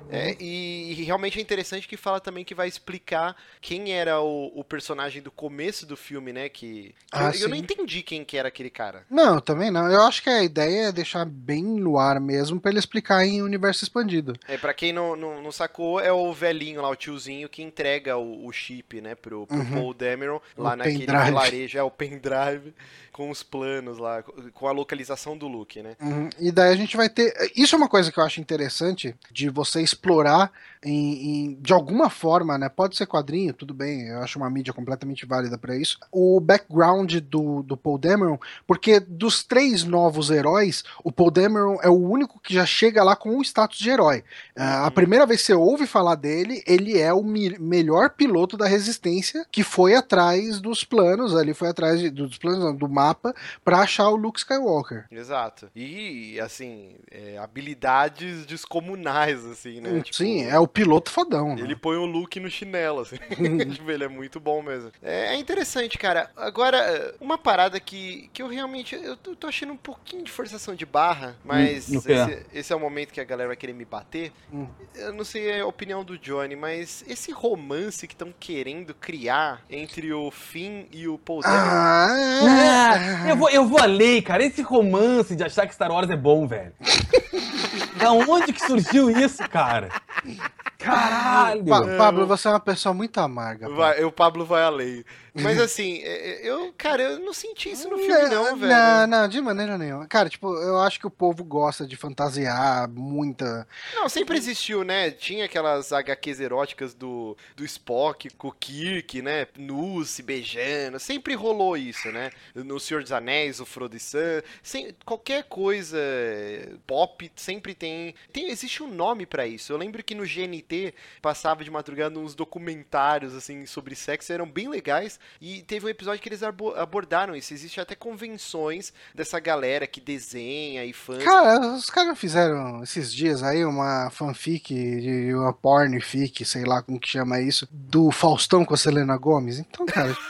É, Uhum. e, e realmente é interessante que fala também que vai explicar quem era o, o personagem do começo do filme, né? Que, Ah, eu, eu não entendi quem que era aquele cara. Não, também não. Eu acho que a ideia é deixar bem no ar mesmo pra ele explicar em universo expandido. É, pra quem não, não, não sacou, é o velhinho lá, o tiozinho, que entrega o, o chip, né, pro, pro Uhum. Paul Dameron, lá O naquele pendrive. vilarejo, é o pendrive, com os planos lá, com a localização do Luke, né? Uhum. E daí a gente vai ter. Isso é uma coisa que eu acho interessante de você explorar em, em- de alguma forma, né? Pode ser quadrinho, tudo bem. Eu acho uma mídia completamente válida pra isso. O background do, do Paul Dameron, porque dos três novos heróis, o Paul Dameron é o único que já chega lá com o status de herói. Ah, a primeira vez que você ouve falar dele, ele é o melhor piloto da resistência que foi atrás dos planos, ali foi atrás de- dos planos, não, do mapa, pra achar o Luke Skywalker. Exato. E, assim, é, habilidades descomunais, assim, né? Tipo, Sim, é o piloto fodão. né? Ele põe o Luke no chinelo, assim. tipo, ele é muito bom mesmo. É, é interessante, cara. Agora, uma parada que, que eu realmente. Eu tô, tô achando um pouquinho de forçação de barra, mas no quê? esse, esse é o momento que a galera vai querer me bater. Hum. Eu não sei a opinião do Johnny, mas esse romance que estão querendo criar entre o Finn e o Paul Dameron. Ah, Ah, eu, vou, eu vou além, cara. Esse romance de achar que Star Wars é bom, velho. da onde que surgiu isso, cara? Caralho! Pa- Pablo, você é uma pessoa muito amarga. Vai, o Pablo vai além. Mas assim, é, é, eu, cara, eu não senti isso no filme, não, velho. Não, não, de maneira nenhuma. Cara, tipo, eu acho que o povo gosta de fantasiar muita. Não, sempre existiu, né? Tinha aquelas HQs eróticas do, do Spock com o Kirk, né? Nus, se beijando. Sempre rolou isso, né? No Senhor dos Anéis, o Frodo e Sam. Sem, qualquer coisa pop sempre tem, tem. Existe um nome pra isso. Eu lembro que no GNT passava de madrugada uns documentários, assim, sobre sexo. Eram bem legais. E teve um episódio que eles abo- abordaram isso. Existe até convenções dessa galera que desenha e fãs. Cara, os caras fizeram esses dias aí uma fanfic, de- uma pornfic, sei lá como que chama isso, do Faustão com a Selena Gomes. Então, cara,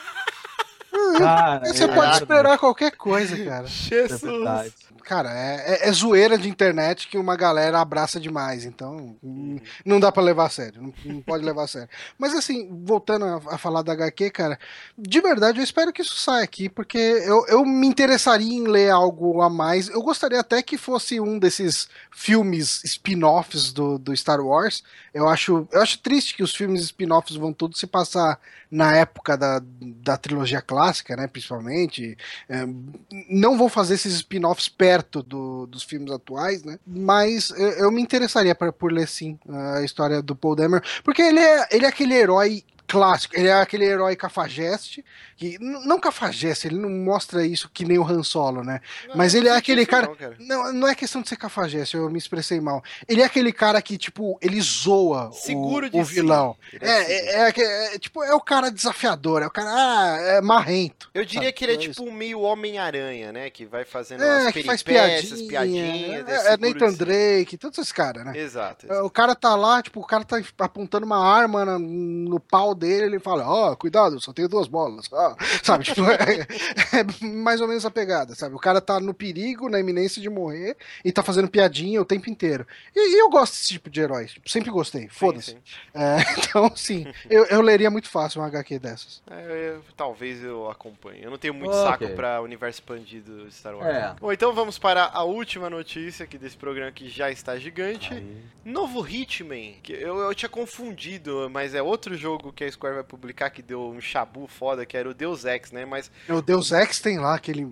Cara, você é pode esperar qualquer coisa, cara. É Jesus! Cara, é, é- é zoeira de internet que uma galera abraça demais, então hum, não dá pra levar a sério, não, não pode levar a sério. Mas assim, voltando a, a falar da HQ, cara, de verdade eu espero que isso saia aqui, porque eu, eu me interessaria em ler algo a mais. Eu gostaria até que fosse um desses filmes spin-offs do, do Star Wars. Eu acho, eu acho triste que os filmes spin-offs vão todos se passar na época da, da trilogia clássica, né, principalmente. É, não vou fazer esses spin-offs perto do- dos filmes atuais, né? Mas eu, eu me interessaria pra- por ler sim a história do Paul Dameron, porque ele é, ele é aquele herói clássico, ele é aquele herói cafajeste, que não cafajeste, ele não mostra isso que nem o Han Solo, né? Não, Mas ele é aquele cara- não, cara. Não, não é questão de ser cafajeste, eu me expressei mal. Ele é aquele cara que, tipo, ele zoa Seguro o, de o vilão. É, seguro. é, é, aque- é, tipo, é o cara desafiador, é o cara, ah, é marrento. Eu diria sabe? que ele é é tipo um meio Homem-Aranha, né? Que vai fazendo É, as que faz piadinha. piadinhas. é, é Nathan si. Drake, todos esses caras, né? Exato. É, O cara tá lá, tipo, o cara tá apontando uma arma na- no pau dele, ele fala, ó, cuidado, só tenho duas bolas. ó. Sabe, tipo, é, é mais ou menos a pegada, sabe? O cara tá no perigo, na iminência de morrer, e tá fazendo piadinha o tempo inteiro. E, e eu gosto desse tipo de herói, tipo, sempre gostei, foda-se. É, então, sim, eu, eu leria muito fácil uma HQ dessas. É, eu- talvez eu acompanhe. Eu não tenho muito Ok. saco pra universo expandido de Star Wars. É. Bom, então vamos para a última notícia aqui desse programa que já está gigante. Aí. Novo Hitman, que eu, eu tinha confundido, mas é outro jogo que a Square vai publicar que deu um chabu foda, que era o Deus Ex, né? Mas, O Deus Ex tem lá aquele,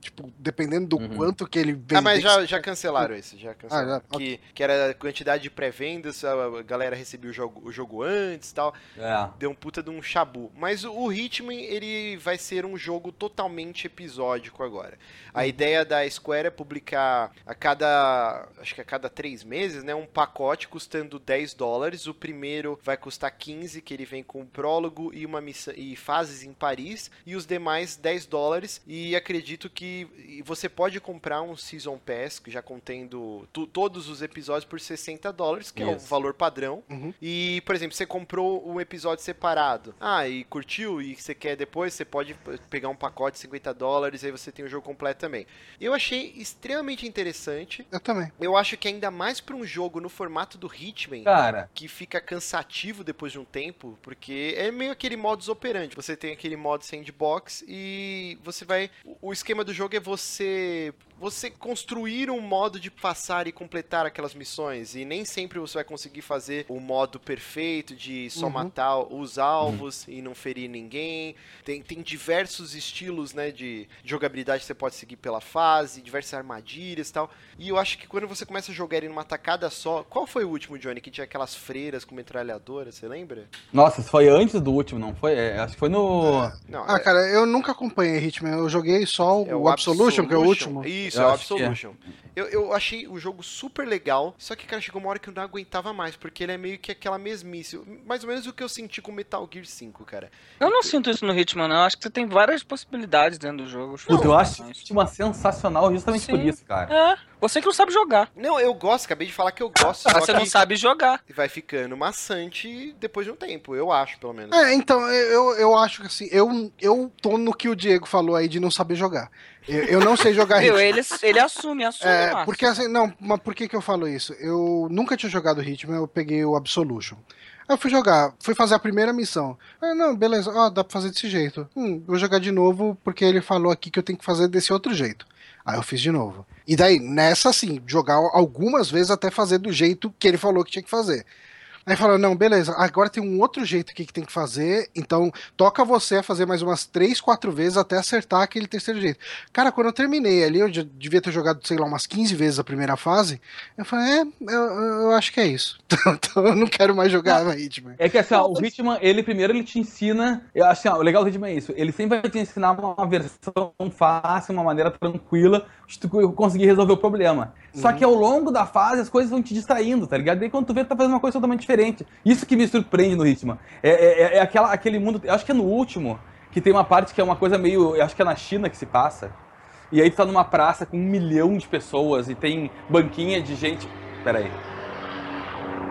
tipo, dependendo do Uhum. quanto que ele vende. ah, mas já, já cancelaram esse, já cancelaram. Ah, já, que, que era a quantidade de pré-vendas, a galera recebia o jogo, o jogo antes e tal. É. Deu um puta de um chabu. Mas o, o Hitman, ele vai ser um jogo totalmente episódico agora. A ideia da Square é publicar a cada, acho que a cada três meses, né, um pacote custando 10 dólares. O primeiro vai custar 15, que ele vem com com prólogo e uma missão e fases em Paris e os demais 10 dólares e acredito que você pode comprar um Season Pass já contendo todos os episódios por 60 dólares, que Isso. é o valor padrão. Uhum. E, por exemplo, você comprou um episódio separado. Ah, e curtiu e você quer depois, você pode pegar um pacote de 50 dólares e aí você tem o jogo completo também. Eu achei extremamente interessante. Eu também. Eu acho que ainda mais para um jogo no formato do Hitman, Cara. que fica cansativo depois de um tempo, porque é meio aquele modus operandi. Você tem aquele modo sandbox e você vai. O esquema do jogo é você você construir um modo de passar e completar aquelas missões. E nem sempre você vai conseguir fazer o modo perfeito de só uhum. matar os alvos uhum. e não ferir ninguém. Tem, tem diversos estilos né, de jogabilidade que você pode seguir pela fase, diversas armadilhas e tal. E eu acho que quando você começa a jogar ele numa tacada só. Qual foi o último, Johnny, que tinha aquelas freiras com metralhadora? Você lembra? Nossa, foi antes do último, não foi? É, acho que foi no. Não, ah, é... cara, eu nunca acompanhei Hitman. Eu joguei só o, é o Absolution, Absolution, que é o último. Isso, eu é o Absolution. É. Eu, eu achei o jogo super legal, só que, cara, chegou uma hora que eu não aguentava mais, porque ele é meio que aquela mesmice. Mais ou menos o que eu senti com Metal Gear 5, cara. Eu não sinto isso no Hitman, não. Eu acho que você tem várias possibilidades dentro do jogo. Puta, eu acho o Hitman sensacional justamente Sim. por isso, cara. É. Você que não sabe jogar. Não, eu gosto, acabei de falar que eu gosto. Ah, você não sabe jogar. Vai ficando maçante depois de um tempo, eu acho, pelo menos. É, então, eu, eu acho que assim, eu, eu tô no que o Diego falou aí de não saber jogar. Eu, eu não sei jogar Hitman. ele, ele assume, assume. É, porque assim, não, mas por que, que eu falo isso? Eu nunca tinha jogado Hitman, eu peguei o Absolution. Aí eu fui jogar, fui fazer a primeira missão. Ah, não, beleza, ó, dá pra fazer desse jeito. Hum, vou jogar de novo porque ele falou aqui que eu tenho que fazer desse outro jeito. Aí eu fiz de novo. E daí, nessa assim, jogar algumas vezes até fazer do jeito que ele falou que tinha que fazer. Aí fala, não, beleza, agora tem um outro jeito aqui que tem que fazer, então toca você a fazer mais umas três, quatro vezes até acertar aquele terceiro jeito. Cara, quando eu terminei ali, eu devia ter jogado, sei lá, umas 15 vezes a primeira fase, eu falei, é, eu, eu acho que é isso. então eu não quero mais jogar no Hitman. É que assim, ó, o Hitman, ele primeiro ele te ensina, eu acho assim, ó, o legal do Hitman é isso, ele sempre vai te ensinar uma versão fácil, uma maneira tranquila, de tu conseguir resolver o problema. Uhum. Só que ao longo da fase as coisas vão te distraindo, tá ligado? Daí quando tu vê, tu tá fazendo uma coisa totalmente diferente. Isso que me surpreende no ritmo. É, é, é aquela, aquele mundo. Eu acho que é no último, que tem uma parte que é uma coisa meio. Eu acho que é na China que se passa. E aí tu tá numa praça com um milhão de pessoas e tem banquinha de gente. Pera aí.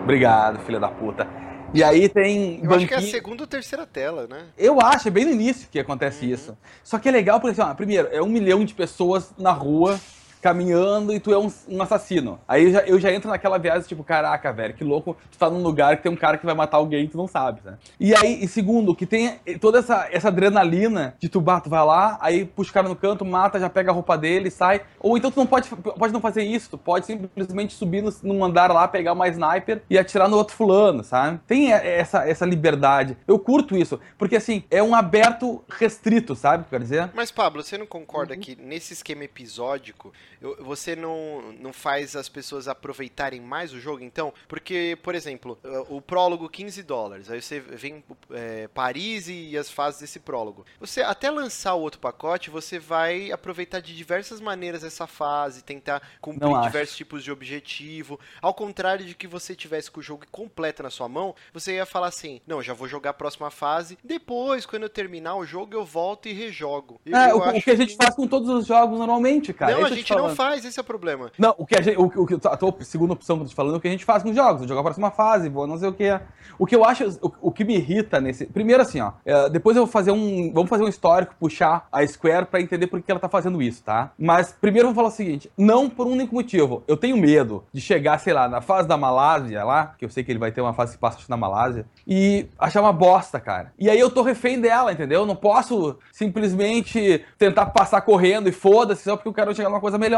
Obrigado, filha da puta. E aí tem. Eu banquinha... acho que é a segunda ou terceira tela, né? Eu acho, é bem no início que acontece uhum. isso. Só que é legal porque, assim, ó, primeiro, é um milhão de pessoas na rua caminhando e tu é um, um assassino. Aí eu já, eu já, entro naquela viagem, tipo, caraca, velho, que louco, tu tá num lugar que tem um cara que vai matar alguém e tu não sabe, né? E aí, e segundo, que tem toda essa, essa adrenalina de tu, bah, tu vai lá, aí puxa o cara no canto, mata, já pega a roupa dele, sai. Ou então tu não pode, pode não fazer isso, tu pode simplesmente subir no, num andar lá, pegar uma sniper e atirar no outro fulano, sabe? Tem essa, essa liberdade. Eu curto isso, porque assim, é um aberto restrito, sabe? Quer dizer? Mas, Pablo, você não concorda uhum. que nesse esquema episódico você não, não faz as pessoas aproveitarem mais o jogo, então? Porque, por exemplo, o prólogo 15 dólares, aí você vem é, Paris e as fases desse prólogo. Você até lançar o outro pacote, você vai aproveitar de diversas maneiras essa fase, tentar cumprir diversos tipos de objetivo. Ao contrário de que você tivesse com o jogo completo na sua mão, você ia falar assim: não, já vou jogar a próxima fase. Depois, quando eu terminar o jogo, eu volto e rejogo. Eu, é, eu o, que a gente faz com todos os jogos normalmente, cara. Não, a gente não faz, esse é o problema. Não, o que a gente, o, o, a tua segunda opção que eu tô te falando é o que a gente faz com os jogos. Jogar a próxima fase, vou não sei o que. O que eu acho, o, o que me irrita nesse. Primeiro, assim, ó. É, depois eu vou fazer um. Vamos fazer um histórico, puxar a Square pra entender por que ela tá fazendo isso, tá? Mas primeiro eu vou falar o seguinte: não por um único motivo. Eu tenho medo de chegar, sei lá, na fase da Malásia lá, que eu sei que ele vai ter uma fase que passa na Malásia, e achar uma bosta, cara. E aí eu tô refém dela, entendeu? Eu não posso simplesmente tentar passar correndo e foda-se só porque eu quero chegar numa coisa melhor.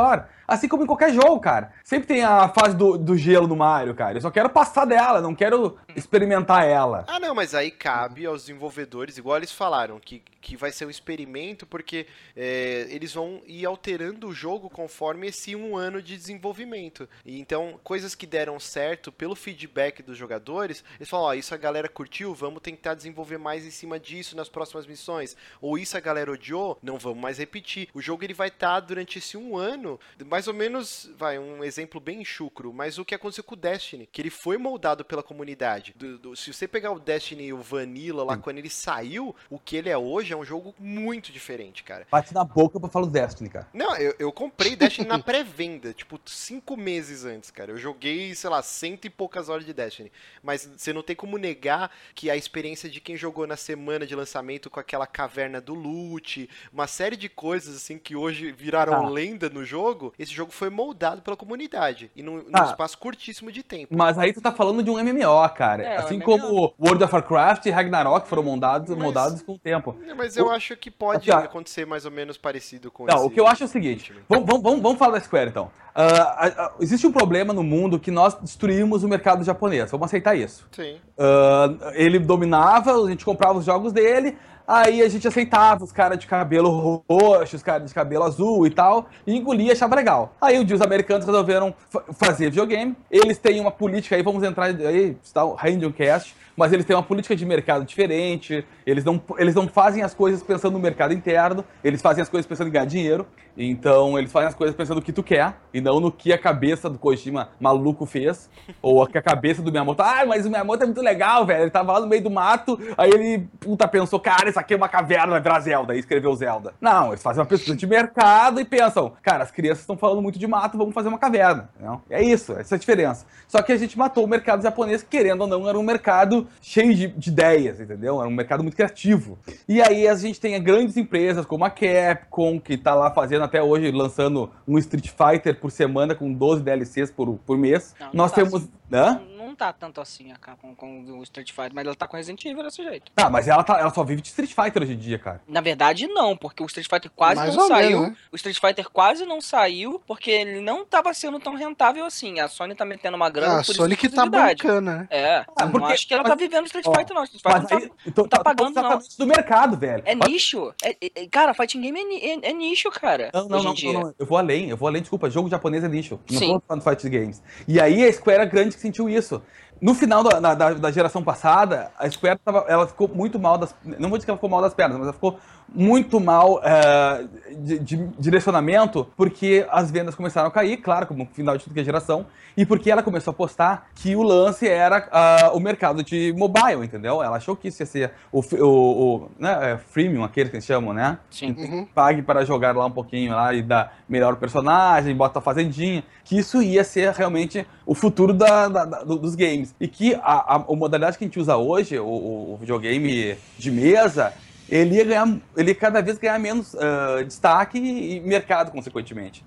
Assim como em qualquer jogo, cara. Sempre tem a fase do, do gelo no Mario, cara. Eu só quero passar dela, não quero experimentar ela. Ah, não, mas aí cabe aos desenvolvedores, igual eles falaram, que, que vai ser um experimento, porque é, eles vão ir alterando o jogo conforme esse um ano de desenvolvimento. E então, coisas que deram certo pelo feedback dos jogadores, eles falam, ó, oh, isso a galera curtiu, vamos tentar desenvolver mais em cima disso nas próximas missões. Ou isso a galera odiou, não vamos mais repetir. O jogo ele vai estar tá, durante esse um ano mais ou menos, vai, um exemplo bem chucro, mas o que aconteceu com o Destiny, que ele foi moldado pela comunidade. Do, do, se você pegar o Destiny e o Vanilla lá, Sim. quando ele saiu, o que ele é hoje é um jogo muito diferente, cara. Bate na boca pra falar do Destiny, cara. Não, eu, eu comprei Destiny na pré-venda, tipo, cinco meses antes, cara. Eu joguei, sei lá, cento e poucas horas de Destiny. Mas você não tem como negar que a experiência de quem jogou na semana de lançamento com aquela caverna do loot, uma série de coisas assim que hoje viraram ah. lenda no jogo, esse jogo foi moldado pela comunidade. E num, ah. num espaço curtíssimo de tempo. Mas aí tu tá falando de um MMO, cara. É, assim como World of Warcraft e Ragnarok foram moldados, mas, moldados com o tempo. Mas eu o... acho que pode assim, acontecer mais ou menos parecido com Não, esse... o que eu acho é o seguinte. Vamos, vamos, vamos falar da Square então. Uh, existe um problema no mundo que nós destruímos o mercado japonês. Vamos aceitar isso. Sim. Uh, ele dominava, a gente comprava os jogos dele, Aí a gente aceitava os caras de cabelo roxo, os caras de cabelo azul e tal, e engolia, achava legal. Aí os americanos resolveram fazer videogame. Eles têm uma política aí, vamos entrar aí, está o Cast, mas eles têm uma política de mercado diferente, eles não, eles não fazem as coisas pensando no mercado interno, eles fazem as coisas pensando em ganhar dinheiro. Então eles fazem as coisas pensando no que tu quer e não no que a cabeça do Kojima maluco fez. ou que a cabeça do Miyamoto. Ah, mas o Miyamoto é muito legal, velho. Ele tava lá no meio do mato, aí ele, puta, pensou, cara, isso aqui é uma caverna, vai virar Zelda. Aí escreveu Zelda. Não, eles fazem uma pesquisa de mercado e pensam, cara, as crianças estão falando muito de mato, vamos fazer uma caverna. Não? É isso, essa é a diferença. Só que a gente matou o mercado japonês, querendo ou não, era um mercado cheio de, de ideias, entendeu? Era um mercado muito criativo. E aí a gente tem grandes empresas como a Capcom, que tá lá fazendo até hoje lançando um Street Fighter por semana com 12 DLCs por, por mês. Não, Nós tá temos. Assim. Hã? Não tá tanto assim a Capcom com o Street Fighter, mas ela tá com Resident Evil desse jeito. Tá, mas ela, tá, ela só vive de Street Fighter hoje em dia, cara. Na verdade, não, porque o Street Fighter quase Mais não saiu. Menos, né? O Street Fighter quase não saiu, porque ele não tava sendo tão rentável assim. A Sony tá metendo uma grana ah, por a Sony que tá bancana, né? É, ah, porque, não acho que ela tá mas, tá vivendo Street Fighter, não. Street Fighter não, tá, então, não tá, tá pagando, não. do mercado, velho. É nicho. É, é, cara, fighting game é, é, é nicho, cara. Não, não, não, não, Eu vou além, eu vou além, desculpa. Jogo japonês é nicho. Não Sim. tô falando fighting games. E aí a Square grande que sentiu isso. No final da, da, da, geração passada, a Square tava, ela ficou muito mal das. Não vou dizer que ela ficou mal das pernas, mas ela ficou muito mal é, de, de, direcionamento, porque as vendas começaram a cair, claro, como no final de tudo que é geração, e porque ela começou a postar que o lance era uh, o mercado de mobile, entendeu? Ela achou que isso ia ser o, o, o né, é, freemium, aquele que eles chamam, né? Sim. Uhum. Pague para jogar lá um pouquinho lá e dar melhor personagem, bota a fazendinha, que isso ia ser realmente o futuro da, da, da, dos games. E que a, a, a, modalidade que a gente usa hoje, o, o videogame de mesa, ele ia, ganhar, ele ia cada vez ganhar menos uh, destaque e mercado, consequentemente.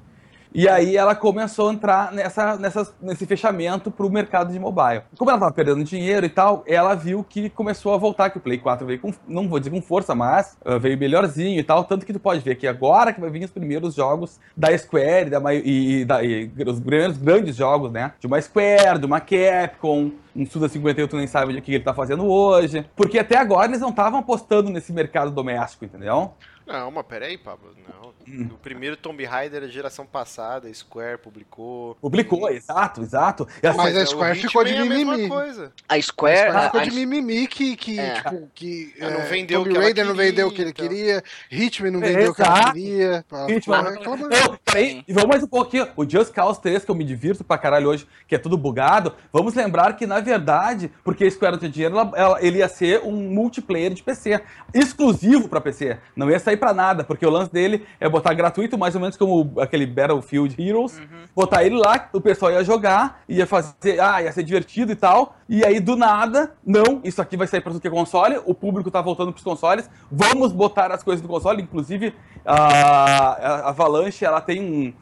E aí ela começou a entrar nessa, nessa, nesse fechamento para o mercado de mobile. Como ela estava perdendo dinheiro e tal, ela viu que começou a voltar, que o Play 4 veio com, não vou dizer com força, mas uh, veio melhorzinho e tal. Tanto que tu pode ver que agora que vai vir os primeiros jogos da Square da, e, da, e os primeiros grandes jogos, né? De uma Square, de uma Capcom, um Suda 58 nem sabe o que ele tá fazendo hoje. Porque até agora eles não estavam apostando nesse mercado doméstico, entendeu? Não, mas peraí, Pablo. Não. Hum. O primeiro Tomb Raider da geração passada, a Square publicou. Publicou, e... exato, exato. Mas, mas a Square ficou de mimimi. A, a Square. A ficou de mimimi que, que, é. tipo, que é, não vendeu Tomb Raider não vendeu o que ele então. queria, Hitman não vendeu o que ele queria. Hitman. Peraí, e vamos mais um pouquinho. O Just Cause 3, que eu me divirto pra caralho hoje, que é tudo bugado, vamos lembrar que, na verdade, porque a Square não tinha dinheiro, ela, ela, ele ia ser um multiplayer de PC, exclusivo pra PC. Não ia sair pra nada, porque o lance dele é botar gratuito, mais ou menos como aquele Battlefield Heroes, uhum. botar ele lá, o pessoal ia jogar, ia fazer, ah, ia ser divertido e tal, e aí do nada, não, isso aqui vai sair para tudo que é console, o público tá voltando pros consoles, vamos botar as coisas no console, inclusive a, a Avalanche, ela tem um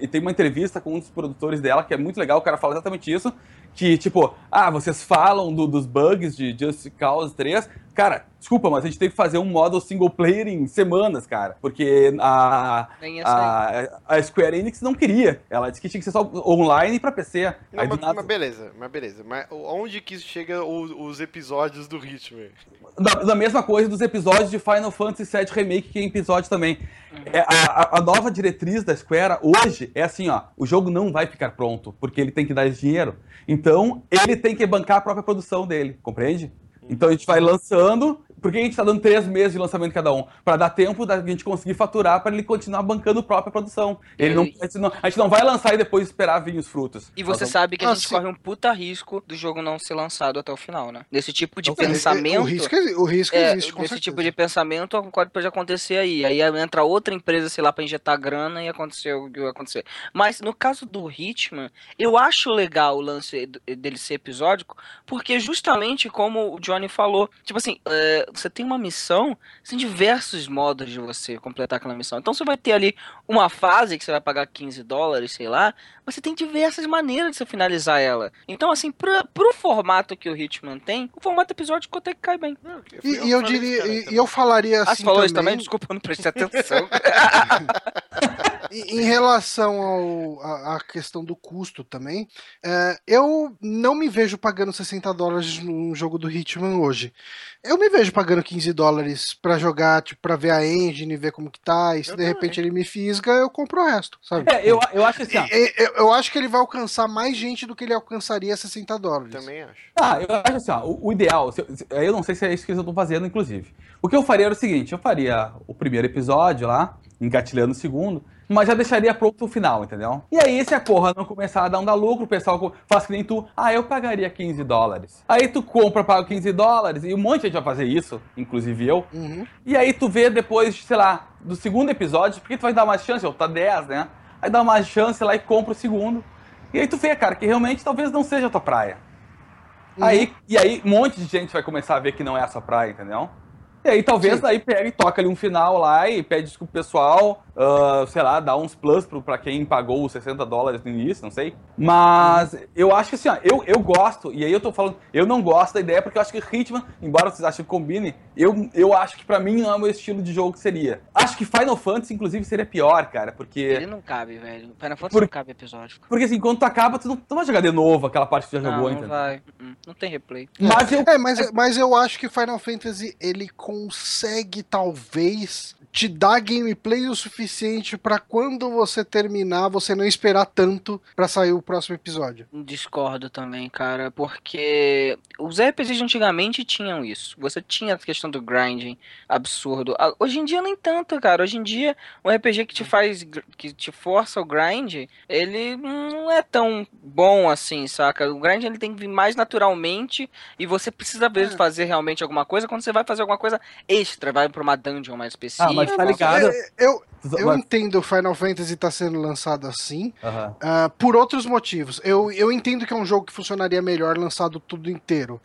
e tem uma entrevista com um dos produtores dela que é muito legal, o cara fala exatamente isso, que tipo, ah, vocês falam do, dos bugs de Just Cause 3, cara, desculpa, mas a gente tem que fazer um modo single player em semanas, cara, porque a, a, a, Square Enix não queria, ela disse que tinha que ser só online para PC. Não, mas, nada... mas, beleza, mas beleza, mas onde que chega os, os episódios do Hitman? Da, da, mesma coisa dos episódios de Final Fantasy VII Remake, que é episódio também. Uhum. É, a, a, nova diretriz da Square hoje é assim, ó, o jogo não vai ficar pronto, porque ele tem que dar dinheiro. Então, ele tem que bancar a própria produção dele, compreende? Então a gente vai lançando, por que a gente tá dando três meses de lançamento cada um? Pra dar tempo da gente conseguir faturar pra ele continuar bancando a própria produção. Ele não, a, gente não, a gente não vai lançar e depois esperar vir os frutos. E você vamos- sabe que a gente corre um puta risco do jogo não ser lançado até o final, né? Nesse tipo de Não, é- é- O pensamento. risco, exi- o risco É, existe, com certeza. tipo de pensamento pode pode acontecer aí. Aí entra outra empresa, sei lá, pra injetar grana e aconteceu o que vai acontecer. Mas no caso do Hitman, eu acho legal o lance dele ser episódico, porque justamente como o Johnny falou, tipo assim, é, você tem uma missão, tem diversos modos de você completar aquela missão. Então você vai ter ali uma fase que você vai pagar 15 dólares, sei lá, mas você tem diversas maneiras de você finalizar ela. Então, assim, pra, pro formato que o Hitman tem, o formato episódico até que cai bem. E, fui e eu diria, isso, cara, e, eu falaria Ah, assim você falou também, isso também? Desculpa, eu não prestei atenção. Em em relação ao, a, a questão do custo também, é, eu não me vejo pagando 60 dólares num jogo do Hitman hoje. Eu me vejo pagando 15 dólares pra jogar, tipo, pra ver a engine, ver como que tá, e se Eu de repente ele me fisga, eu compro o resto, sabe? É, eu, eu acho assim, ó, eu, eu acho que ele vai alcançar mais gente do que ele alcançaria 60 dólares. Também acho. Ah, eu acho assim, ó, o, o ideal, se eu, se- eu não sei se é isso que eles estão fazendo, inclusive. O que eu faria era o seguinte, eu faria o primeiro episódio lá, engatilhando o segundo, mas já deixaria pronto o final, entendeu? E aí, se a porra não começar a dar um dar lucro, o pessoal faz que nem tu, ah, eu pagaria 15 dólares. Aí tu compra, paga 15 dólares, e um monte de gente vai fazer isso, inclusive eu, Uhum. e aí tu vê depois, sei lá, do segundo episódio, porque tu vai dar uma chance, ou tá 10, né? Aí dá uma chance lá e compra o segundo. E aí tu vê, cara, que realmente talvez não seja a tua praia. Aí, e aí um monte de gente vai começar a ver que não é a sua praia, entendeu? E aí talvez Sim. daí pega e toca ali um final lá e pede desculpa pro pessoal, ah, sei lá, dá uns plus pro, pra quem pagou os 60 dólares no início, não sei. Mas eu acho que assim, ó, eu, eu gosto, e aí eu tô falando, eu não gosto da ideia porque eu acho que Hitman, embora vocês achem que combine, eu, eu acho que pra mim não é o meu estilo de jogo que seria. Acho que Final Fantasy, inclusive, seria pior, cara, porque... Ele não cabe, velho. Final Fantasy Por- não cabe episódio. Porque assim, quando tu acaba, tu não, tu não vai jogar de novo aquela parte que tu já Não, jogou, não entendeu? vai. Hum, Não tem replay. Mas eu É, mas, mas eu acho que Final Fantasy ele consegue talvez te dar gameplay o suficiente pra quando você terminar você não esperar tanto pra sair o próximo episódio. Discordo também, cara, porque os RPGs de antigamente tinham isso. Você tinha a questão do grinding absurdo. Ah, Hoje em dia nem tanto, cara. Hoje em dia, um RPG que te faz, gr- que te força o grind, ele não é tão bom assim, saca? O grind ele tem que vir mais naturalmente e você precisa às vezes É. fazer realmente alguma coisa quando você vai fazer alguma coisa extra, vai pra uma dungeon mais específica. Ah, mas tá ligado? É, eu, eu Mas- entendo o Final Fantasy tá sendo lançado assim, ah, por outros motivos. Eu, eu entendo que é um jogo que funcionaria melhor lançado tudo inteiro.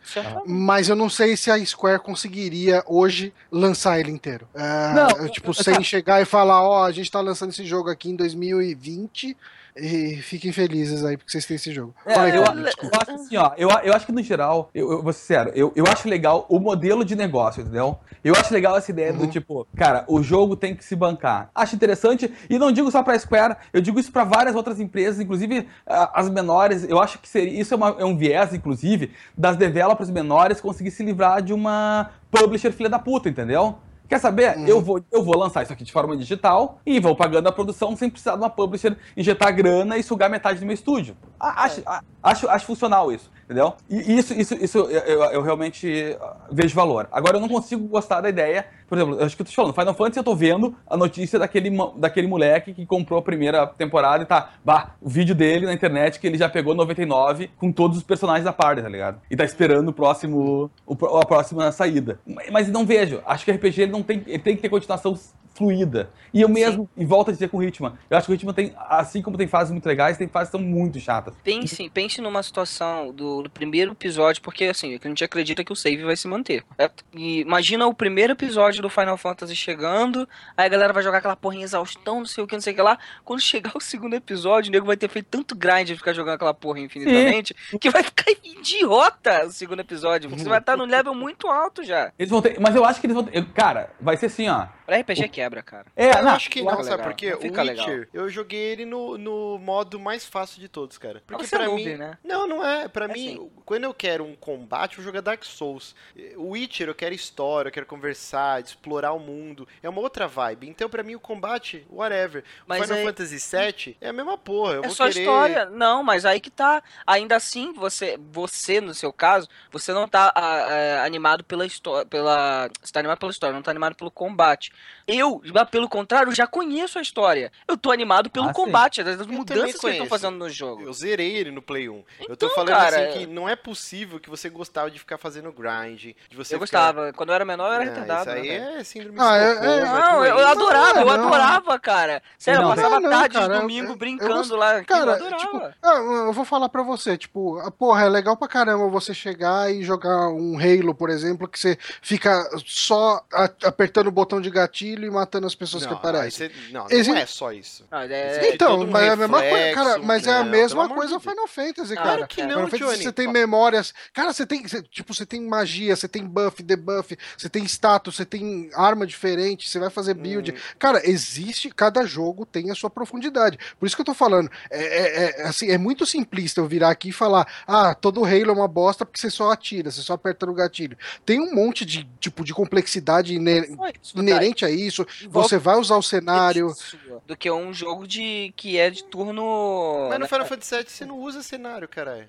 Mas eu não sei se a Square conseguiria hoje lançar ele inteiro. Ah, Não, eu, tipo, tá. sem chegar e falar, ó, a gente tá lançando esse jogo aqui em 2020 e fiquem felizes aí porque vocês têm esse jogo. É, aí, eu, eu acho assim, ó, eu, eu acho que no geral, eu, eu vou ser sério, eu, eu acho legal o modelo de negócio, entendeu? Eu acho legal essa ideia do Uhum. tipo, cara, o jogo tem que se bancar. Acho interessante, e não digo só pra Square, eu digo isso pra várias outras empresas, inclusive as menores, eu acho que seria, isso é, uma- é um viés, inclusive, das developers menores conseguir se livrar de uma publisher filha da puta, entendeu? Quer saber? Uhum. Eu, vou, eu vou lançar isso aqui de forma digital e vou pagando a produção sem precisar de uma publisher injetar grana e sugar metade do meu estúdio. A- Acho, acho, acho funcional isso, entendeu? E isso, isso, isso eu, eu- realmente ah, vejo valor. Agora, eu não consigo gostar da ideia. Por exemplo, acho que eu tô te falando, Final Fantasy eu tô vendo a notícia daquele, daquele moleque que comprou a primeira temporada e tá, bah, o vídeo dele na internet que ele já pegou 99 com todos os personagens da party, tá ligado? E tá esperando o próximo, o, a próxima saída. Mas não vejo. Acho que RPG ele não tem, ele tem que ter continuação fluida. E eu mesmo, e volto a dizer com o Hitman, eu acho que o Hitman tem, assim como tem fases muito legais, tem fases que são muito chatas. Pense, pense numa situação do, do primeiro episódio, porque assim, a gente acredita que o save vai se manter, correto? E imagina o primeiro episódio do Final Fantasy chegando, aí a galera vai jogar aquela porrinha exaustão, não sei o que, não sei o que lá. Quando chegar o segundo episódio, o nego vai ter feito tanto grind de ficar jogando aquela porra infinitamente, que vai ficar idiota o segundo episódio. Você vai estar no level muito alto já. Eles vão ter, mas eu acho que eles vão ter, cara, vai ser assim, ó. Pra RPG quebra, cara. É, eu não, acho que não sabe legal, por quê? não O Witcher, legal. eu joguei ele no, no modo mais fácil de todos, cara. Porque você é pra noob, mim. né? Não, não é. Pra É mim, sim. Quando eu quero um combate, eu jogo a Dark Souls. O Witcher, eu quero história, eu quero conversar, explorar o mundo. É uma outra vibe. Então, pra mim, o combate, whatever. Mas Final aí- Fantasy VII é a mesma porra. Eu É vou só querer... história. Não, mas aí que tá. Ainda assim, você, você no seu caso, você não tá ah, ah, animado pela história. Pela... Você tá animado pela história, não tá animado pelo combate. Eu, pelo contrário, já conheço a história. Eu tô animado pelo Ah, combate, das mudanças que eles estão fazendo no jogo. Eu zerei ele no Play 1. eu tô Então, falando cara, assim que não é possível que você gostava de ficar fazendo grind, de você Eu ficar- gostava. Quando eu era menor, eu era Não, retardado. Isso aí né, é síndrome Ah, é- de é- é Não, eu, eu doença. adorava, eu Não. adorava, cara. Sério, eu Não. passava É, não, tarde cara, de eu- domingo eu- brincando eu lá. Cara, eu adorava. tipo, ah, eu vou falar pra você, tipo, ah, porra, é legal pra caramba você chegar e jogar um Halo, por exemplo, que você fica só apertando o botão de gatilho e matando as pessoas que Não, aparecem. aí você- não, não Exi- é só isso. Ah, Existe é, Então, todo um mas é a mesma coisa, cara, mas é a não, mesma coisa de Deus. Final Fantasy, Claro cara. que não, Final Fantasy Johnny. você tem memórias. Cara, você tem, você- tipo, você tem magia, você tem buff, debuff, você tem status, você tem arma diferente, você vai fazer build. Hum. Cara, existe, cada jogo tem a sua profundidade. Por isso que eu tô falando, é, é- é, assim, é muito simplista eu virar aqui e falar, ah, todo Halo é uma bosta porque você só atira, você só aperta no gatilho. Tem um monte de, tipo, de complexidade ine- só a isso, Envolve você vai usar o cenário... sua, do que um jogo de que é de turno. Mas no né? Final Fantasy VII você não usa cenário, caralho.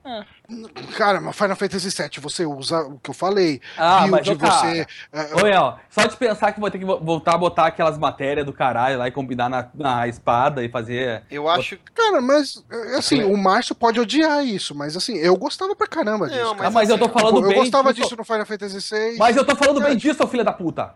Cara, mas Final Fantasy VII você usa o que eu falei, Ah, mas, build, ô, cara, você... é, Oi, ó, só de pensar que vou ter que vo- voltar a botar aquelas matérias do caralho lá e combinar na, na espada e fazer. Eu acho. Cara, mas é, assim, o Márcio pode odiar isso, mas assim, eu gostava pra caramba disso. Não, cara. Ah, mas eu tô assim, falando eu bem. gostava disso. disso no Final Fantasy VI. Mas eu tô falando bem disso, seu filho da puta.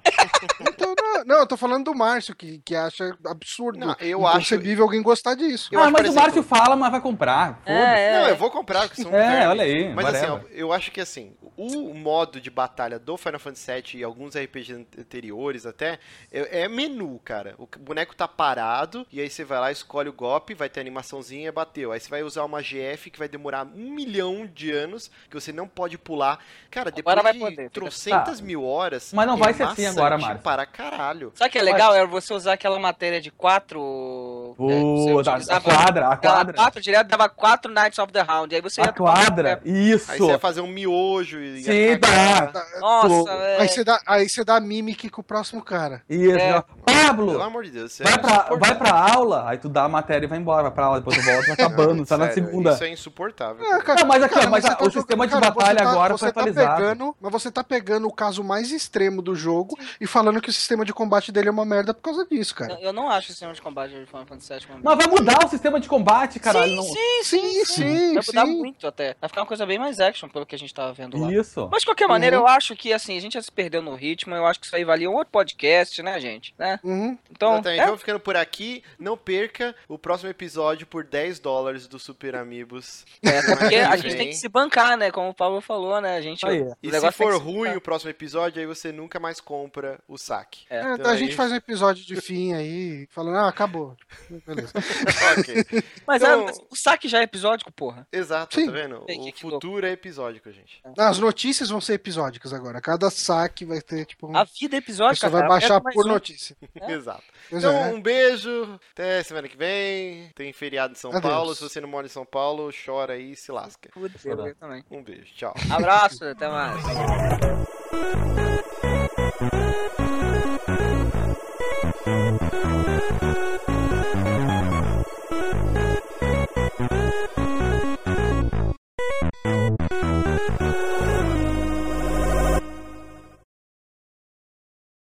Então, não, eu tô falando do Márcio, que, que acha absurdo, Não, eu acho- inconcebível alguém gostar disso. Eu ah, acho, mas por o exemplo- Márcio fala, mas vai comprar. É, é. Não, eu vou comprar, porque são É, vermes. olha aí, Mas assim, ó, eu acho que assim, o modo de batalha do Final Fantasy VII e alguns RPGs an- anteriores até, é, é menu, cara. O boneco tá parado, e aí você vai lá, escolhe o golpe, vai ter animaçãozinha, bateu. Aí você vai usar uma GF que vai demorar um milhão de anos, que você não pode pular. Cara, depois Agora vai de poder, fica- trocentas Tá. mil horas. Mas não é vai ser assim agora, Márcio. para caralho. Sabe o que é legal? É você usar aquela matéria de quatro. é, você Pô, a, quadra, a quadra. quatro direto, dava quatro Knights of the Round. Aí você A ia quadra, pé. isso. Aí você vai fazer um miojo e. ia Sim, cagar. tá. Nossa. Aí você dá, aí você dá mimic com o próximo cara. Isso. É. Pablo, Pelo amor de Deus. isso é vai pra, vai pra aula, aí tu dá a matéria e vai embora, vai pra aula, depois tu volta, vai acabando, tá na segunda. Isso é insuportável. É, cara. Não, mas aqui, ó, mas você a- o sistema de batalha tá- agora foi tá atualizado. Mas você tá pegando o caso mais extremo do jogo e falando que o sistema de combate dele é uma merda por causa disso, cara. Eu, eu não acho o sistema de combate de Final Fantasy VII uma Mas vai mudar o sistema de combate, caralho. sim, não... sim, Sim, sim, Vai mudar sim. muito até. Vai ficar uma coisa bem mais action, pelo que a gente tava vendo lá. Isso. Mas de qualquer maneira, Uhum. eu acho que assim, a gente já se perdeu no ritmo, eu acho que isso aí valia um outro podcast, né, gente? Né? Uhum. Então, Exatamente. é, Vamos ficando por aqui. Não perca o próximo episódio por 10 dólares do Super Amigos. é, porque a gente tem que se bancar, né? Como o Paulo falou, né? A gente. Aí. o E se for ruim o próximo episódio, aí você nunca mais compra o saque. É. É, Então a aí- gente faz um episódio de fim aí, falando, ah, acabou. Beleza. ok. Mas, Então- é, mas o saque já é episódico, porra. Exato, Sim. tá vendo? O futuro é episódico, gente. As notícias vão ser episódicas agora. Cada saque vai ter, tipo, um... A vida é a episódica, pessoa vai baixar por um. notícia. É. Exato. Pois Então, é. um beijo. Até semana que vem. Tem feriado em São Adeus. Paulo. Se você não mora em São Paulo, chora aí e se lasca. Eu também. Um beijo. Tchau. Abraço, até mais.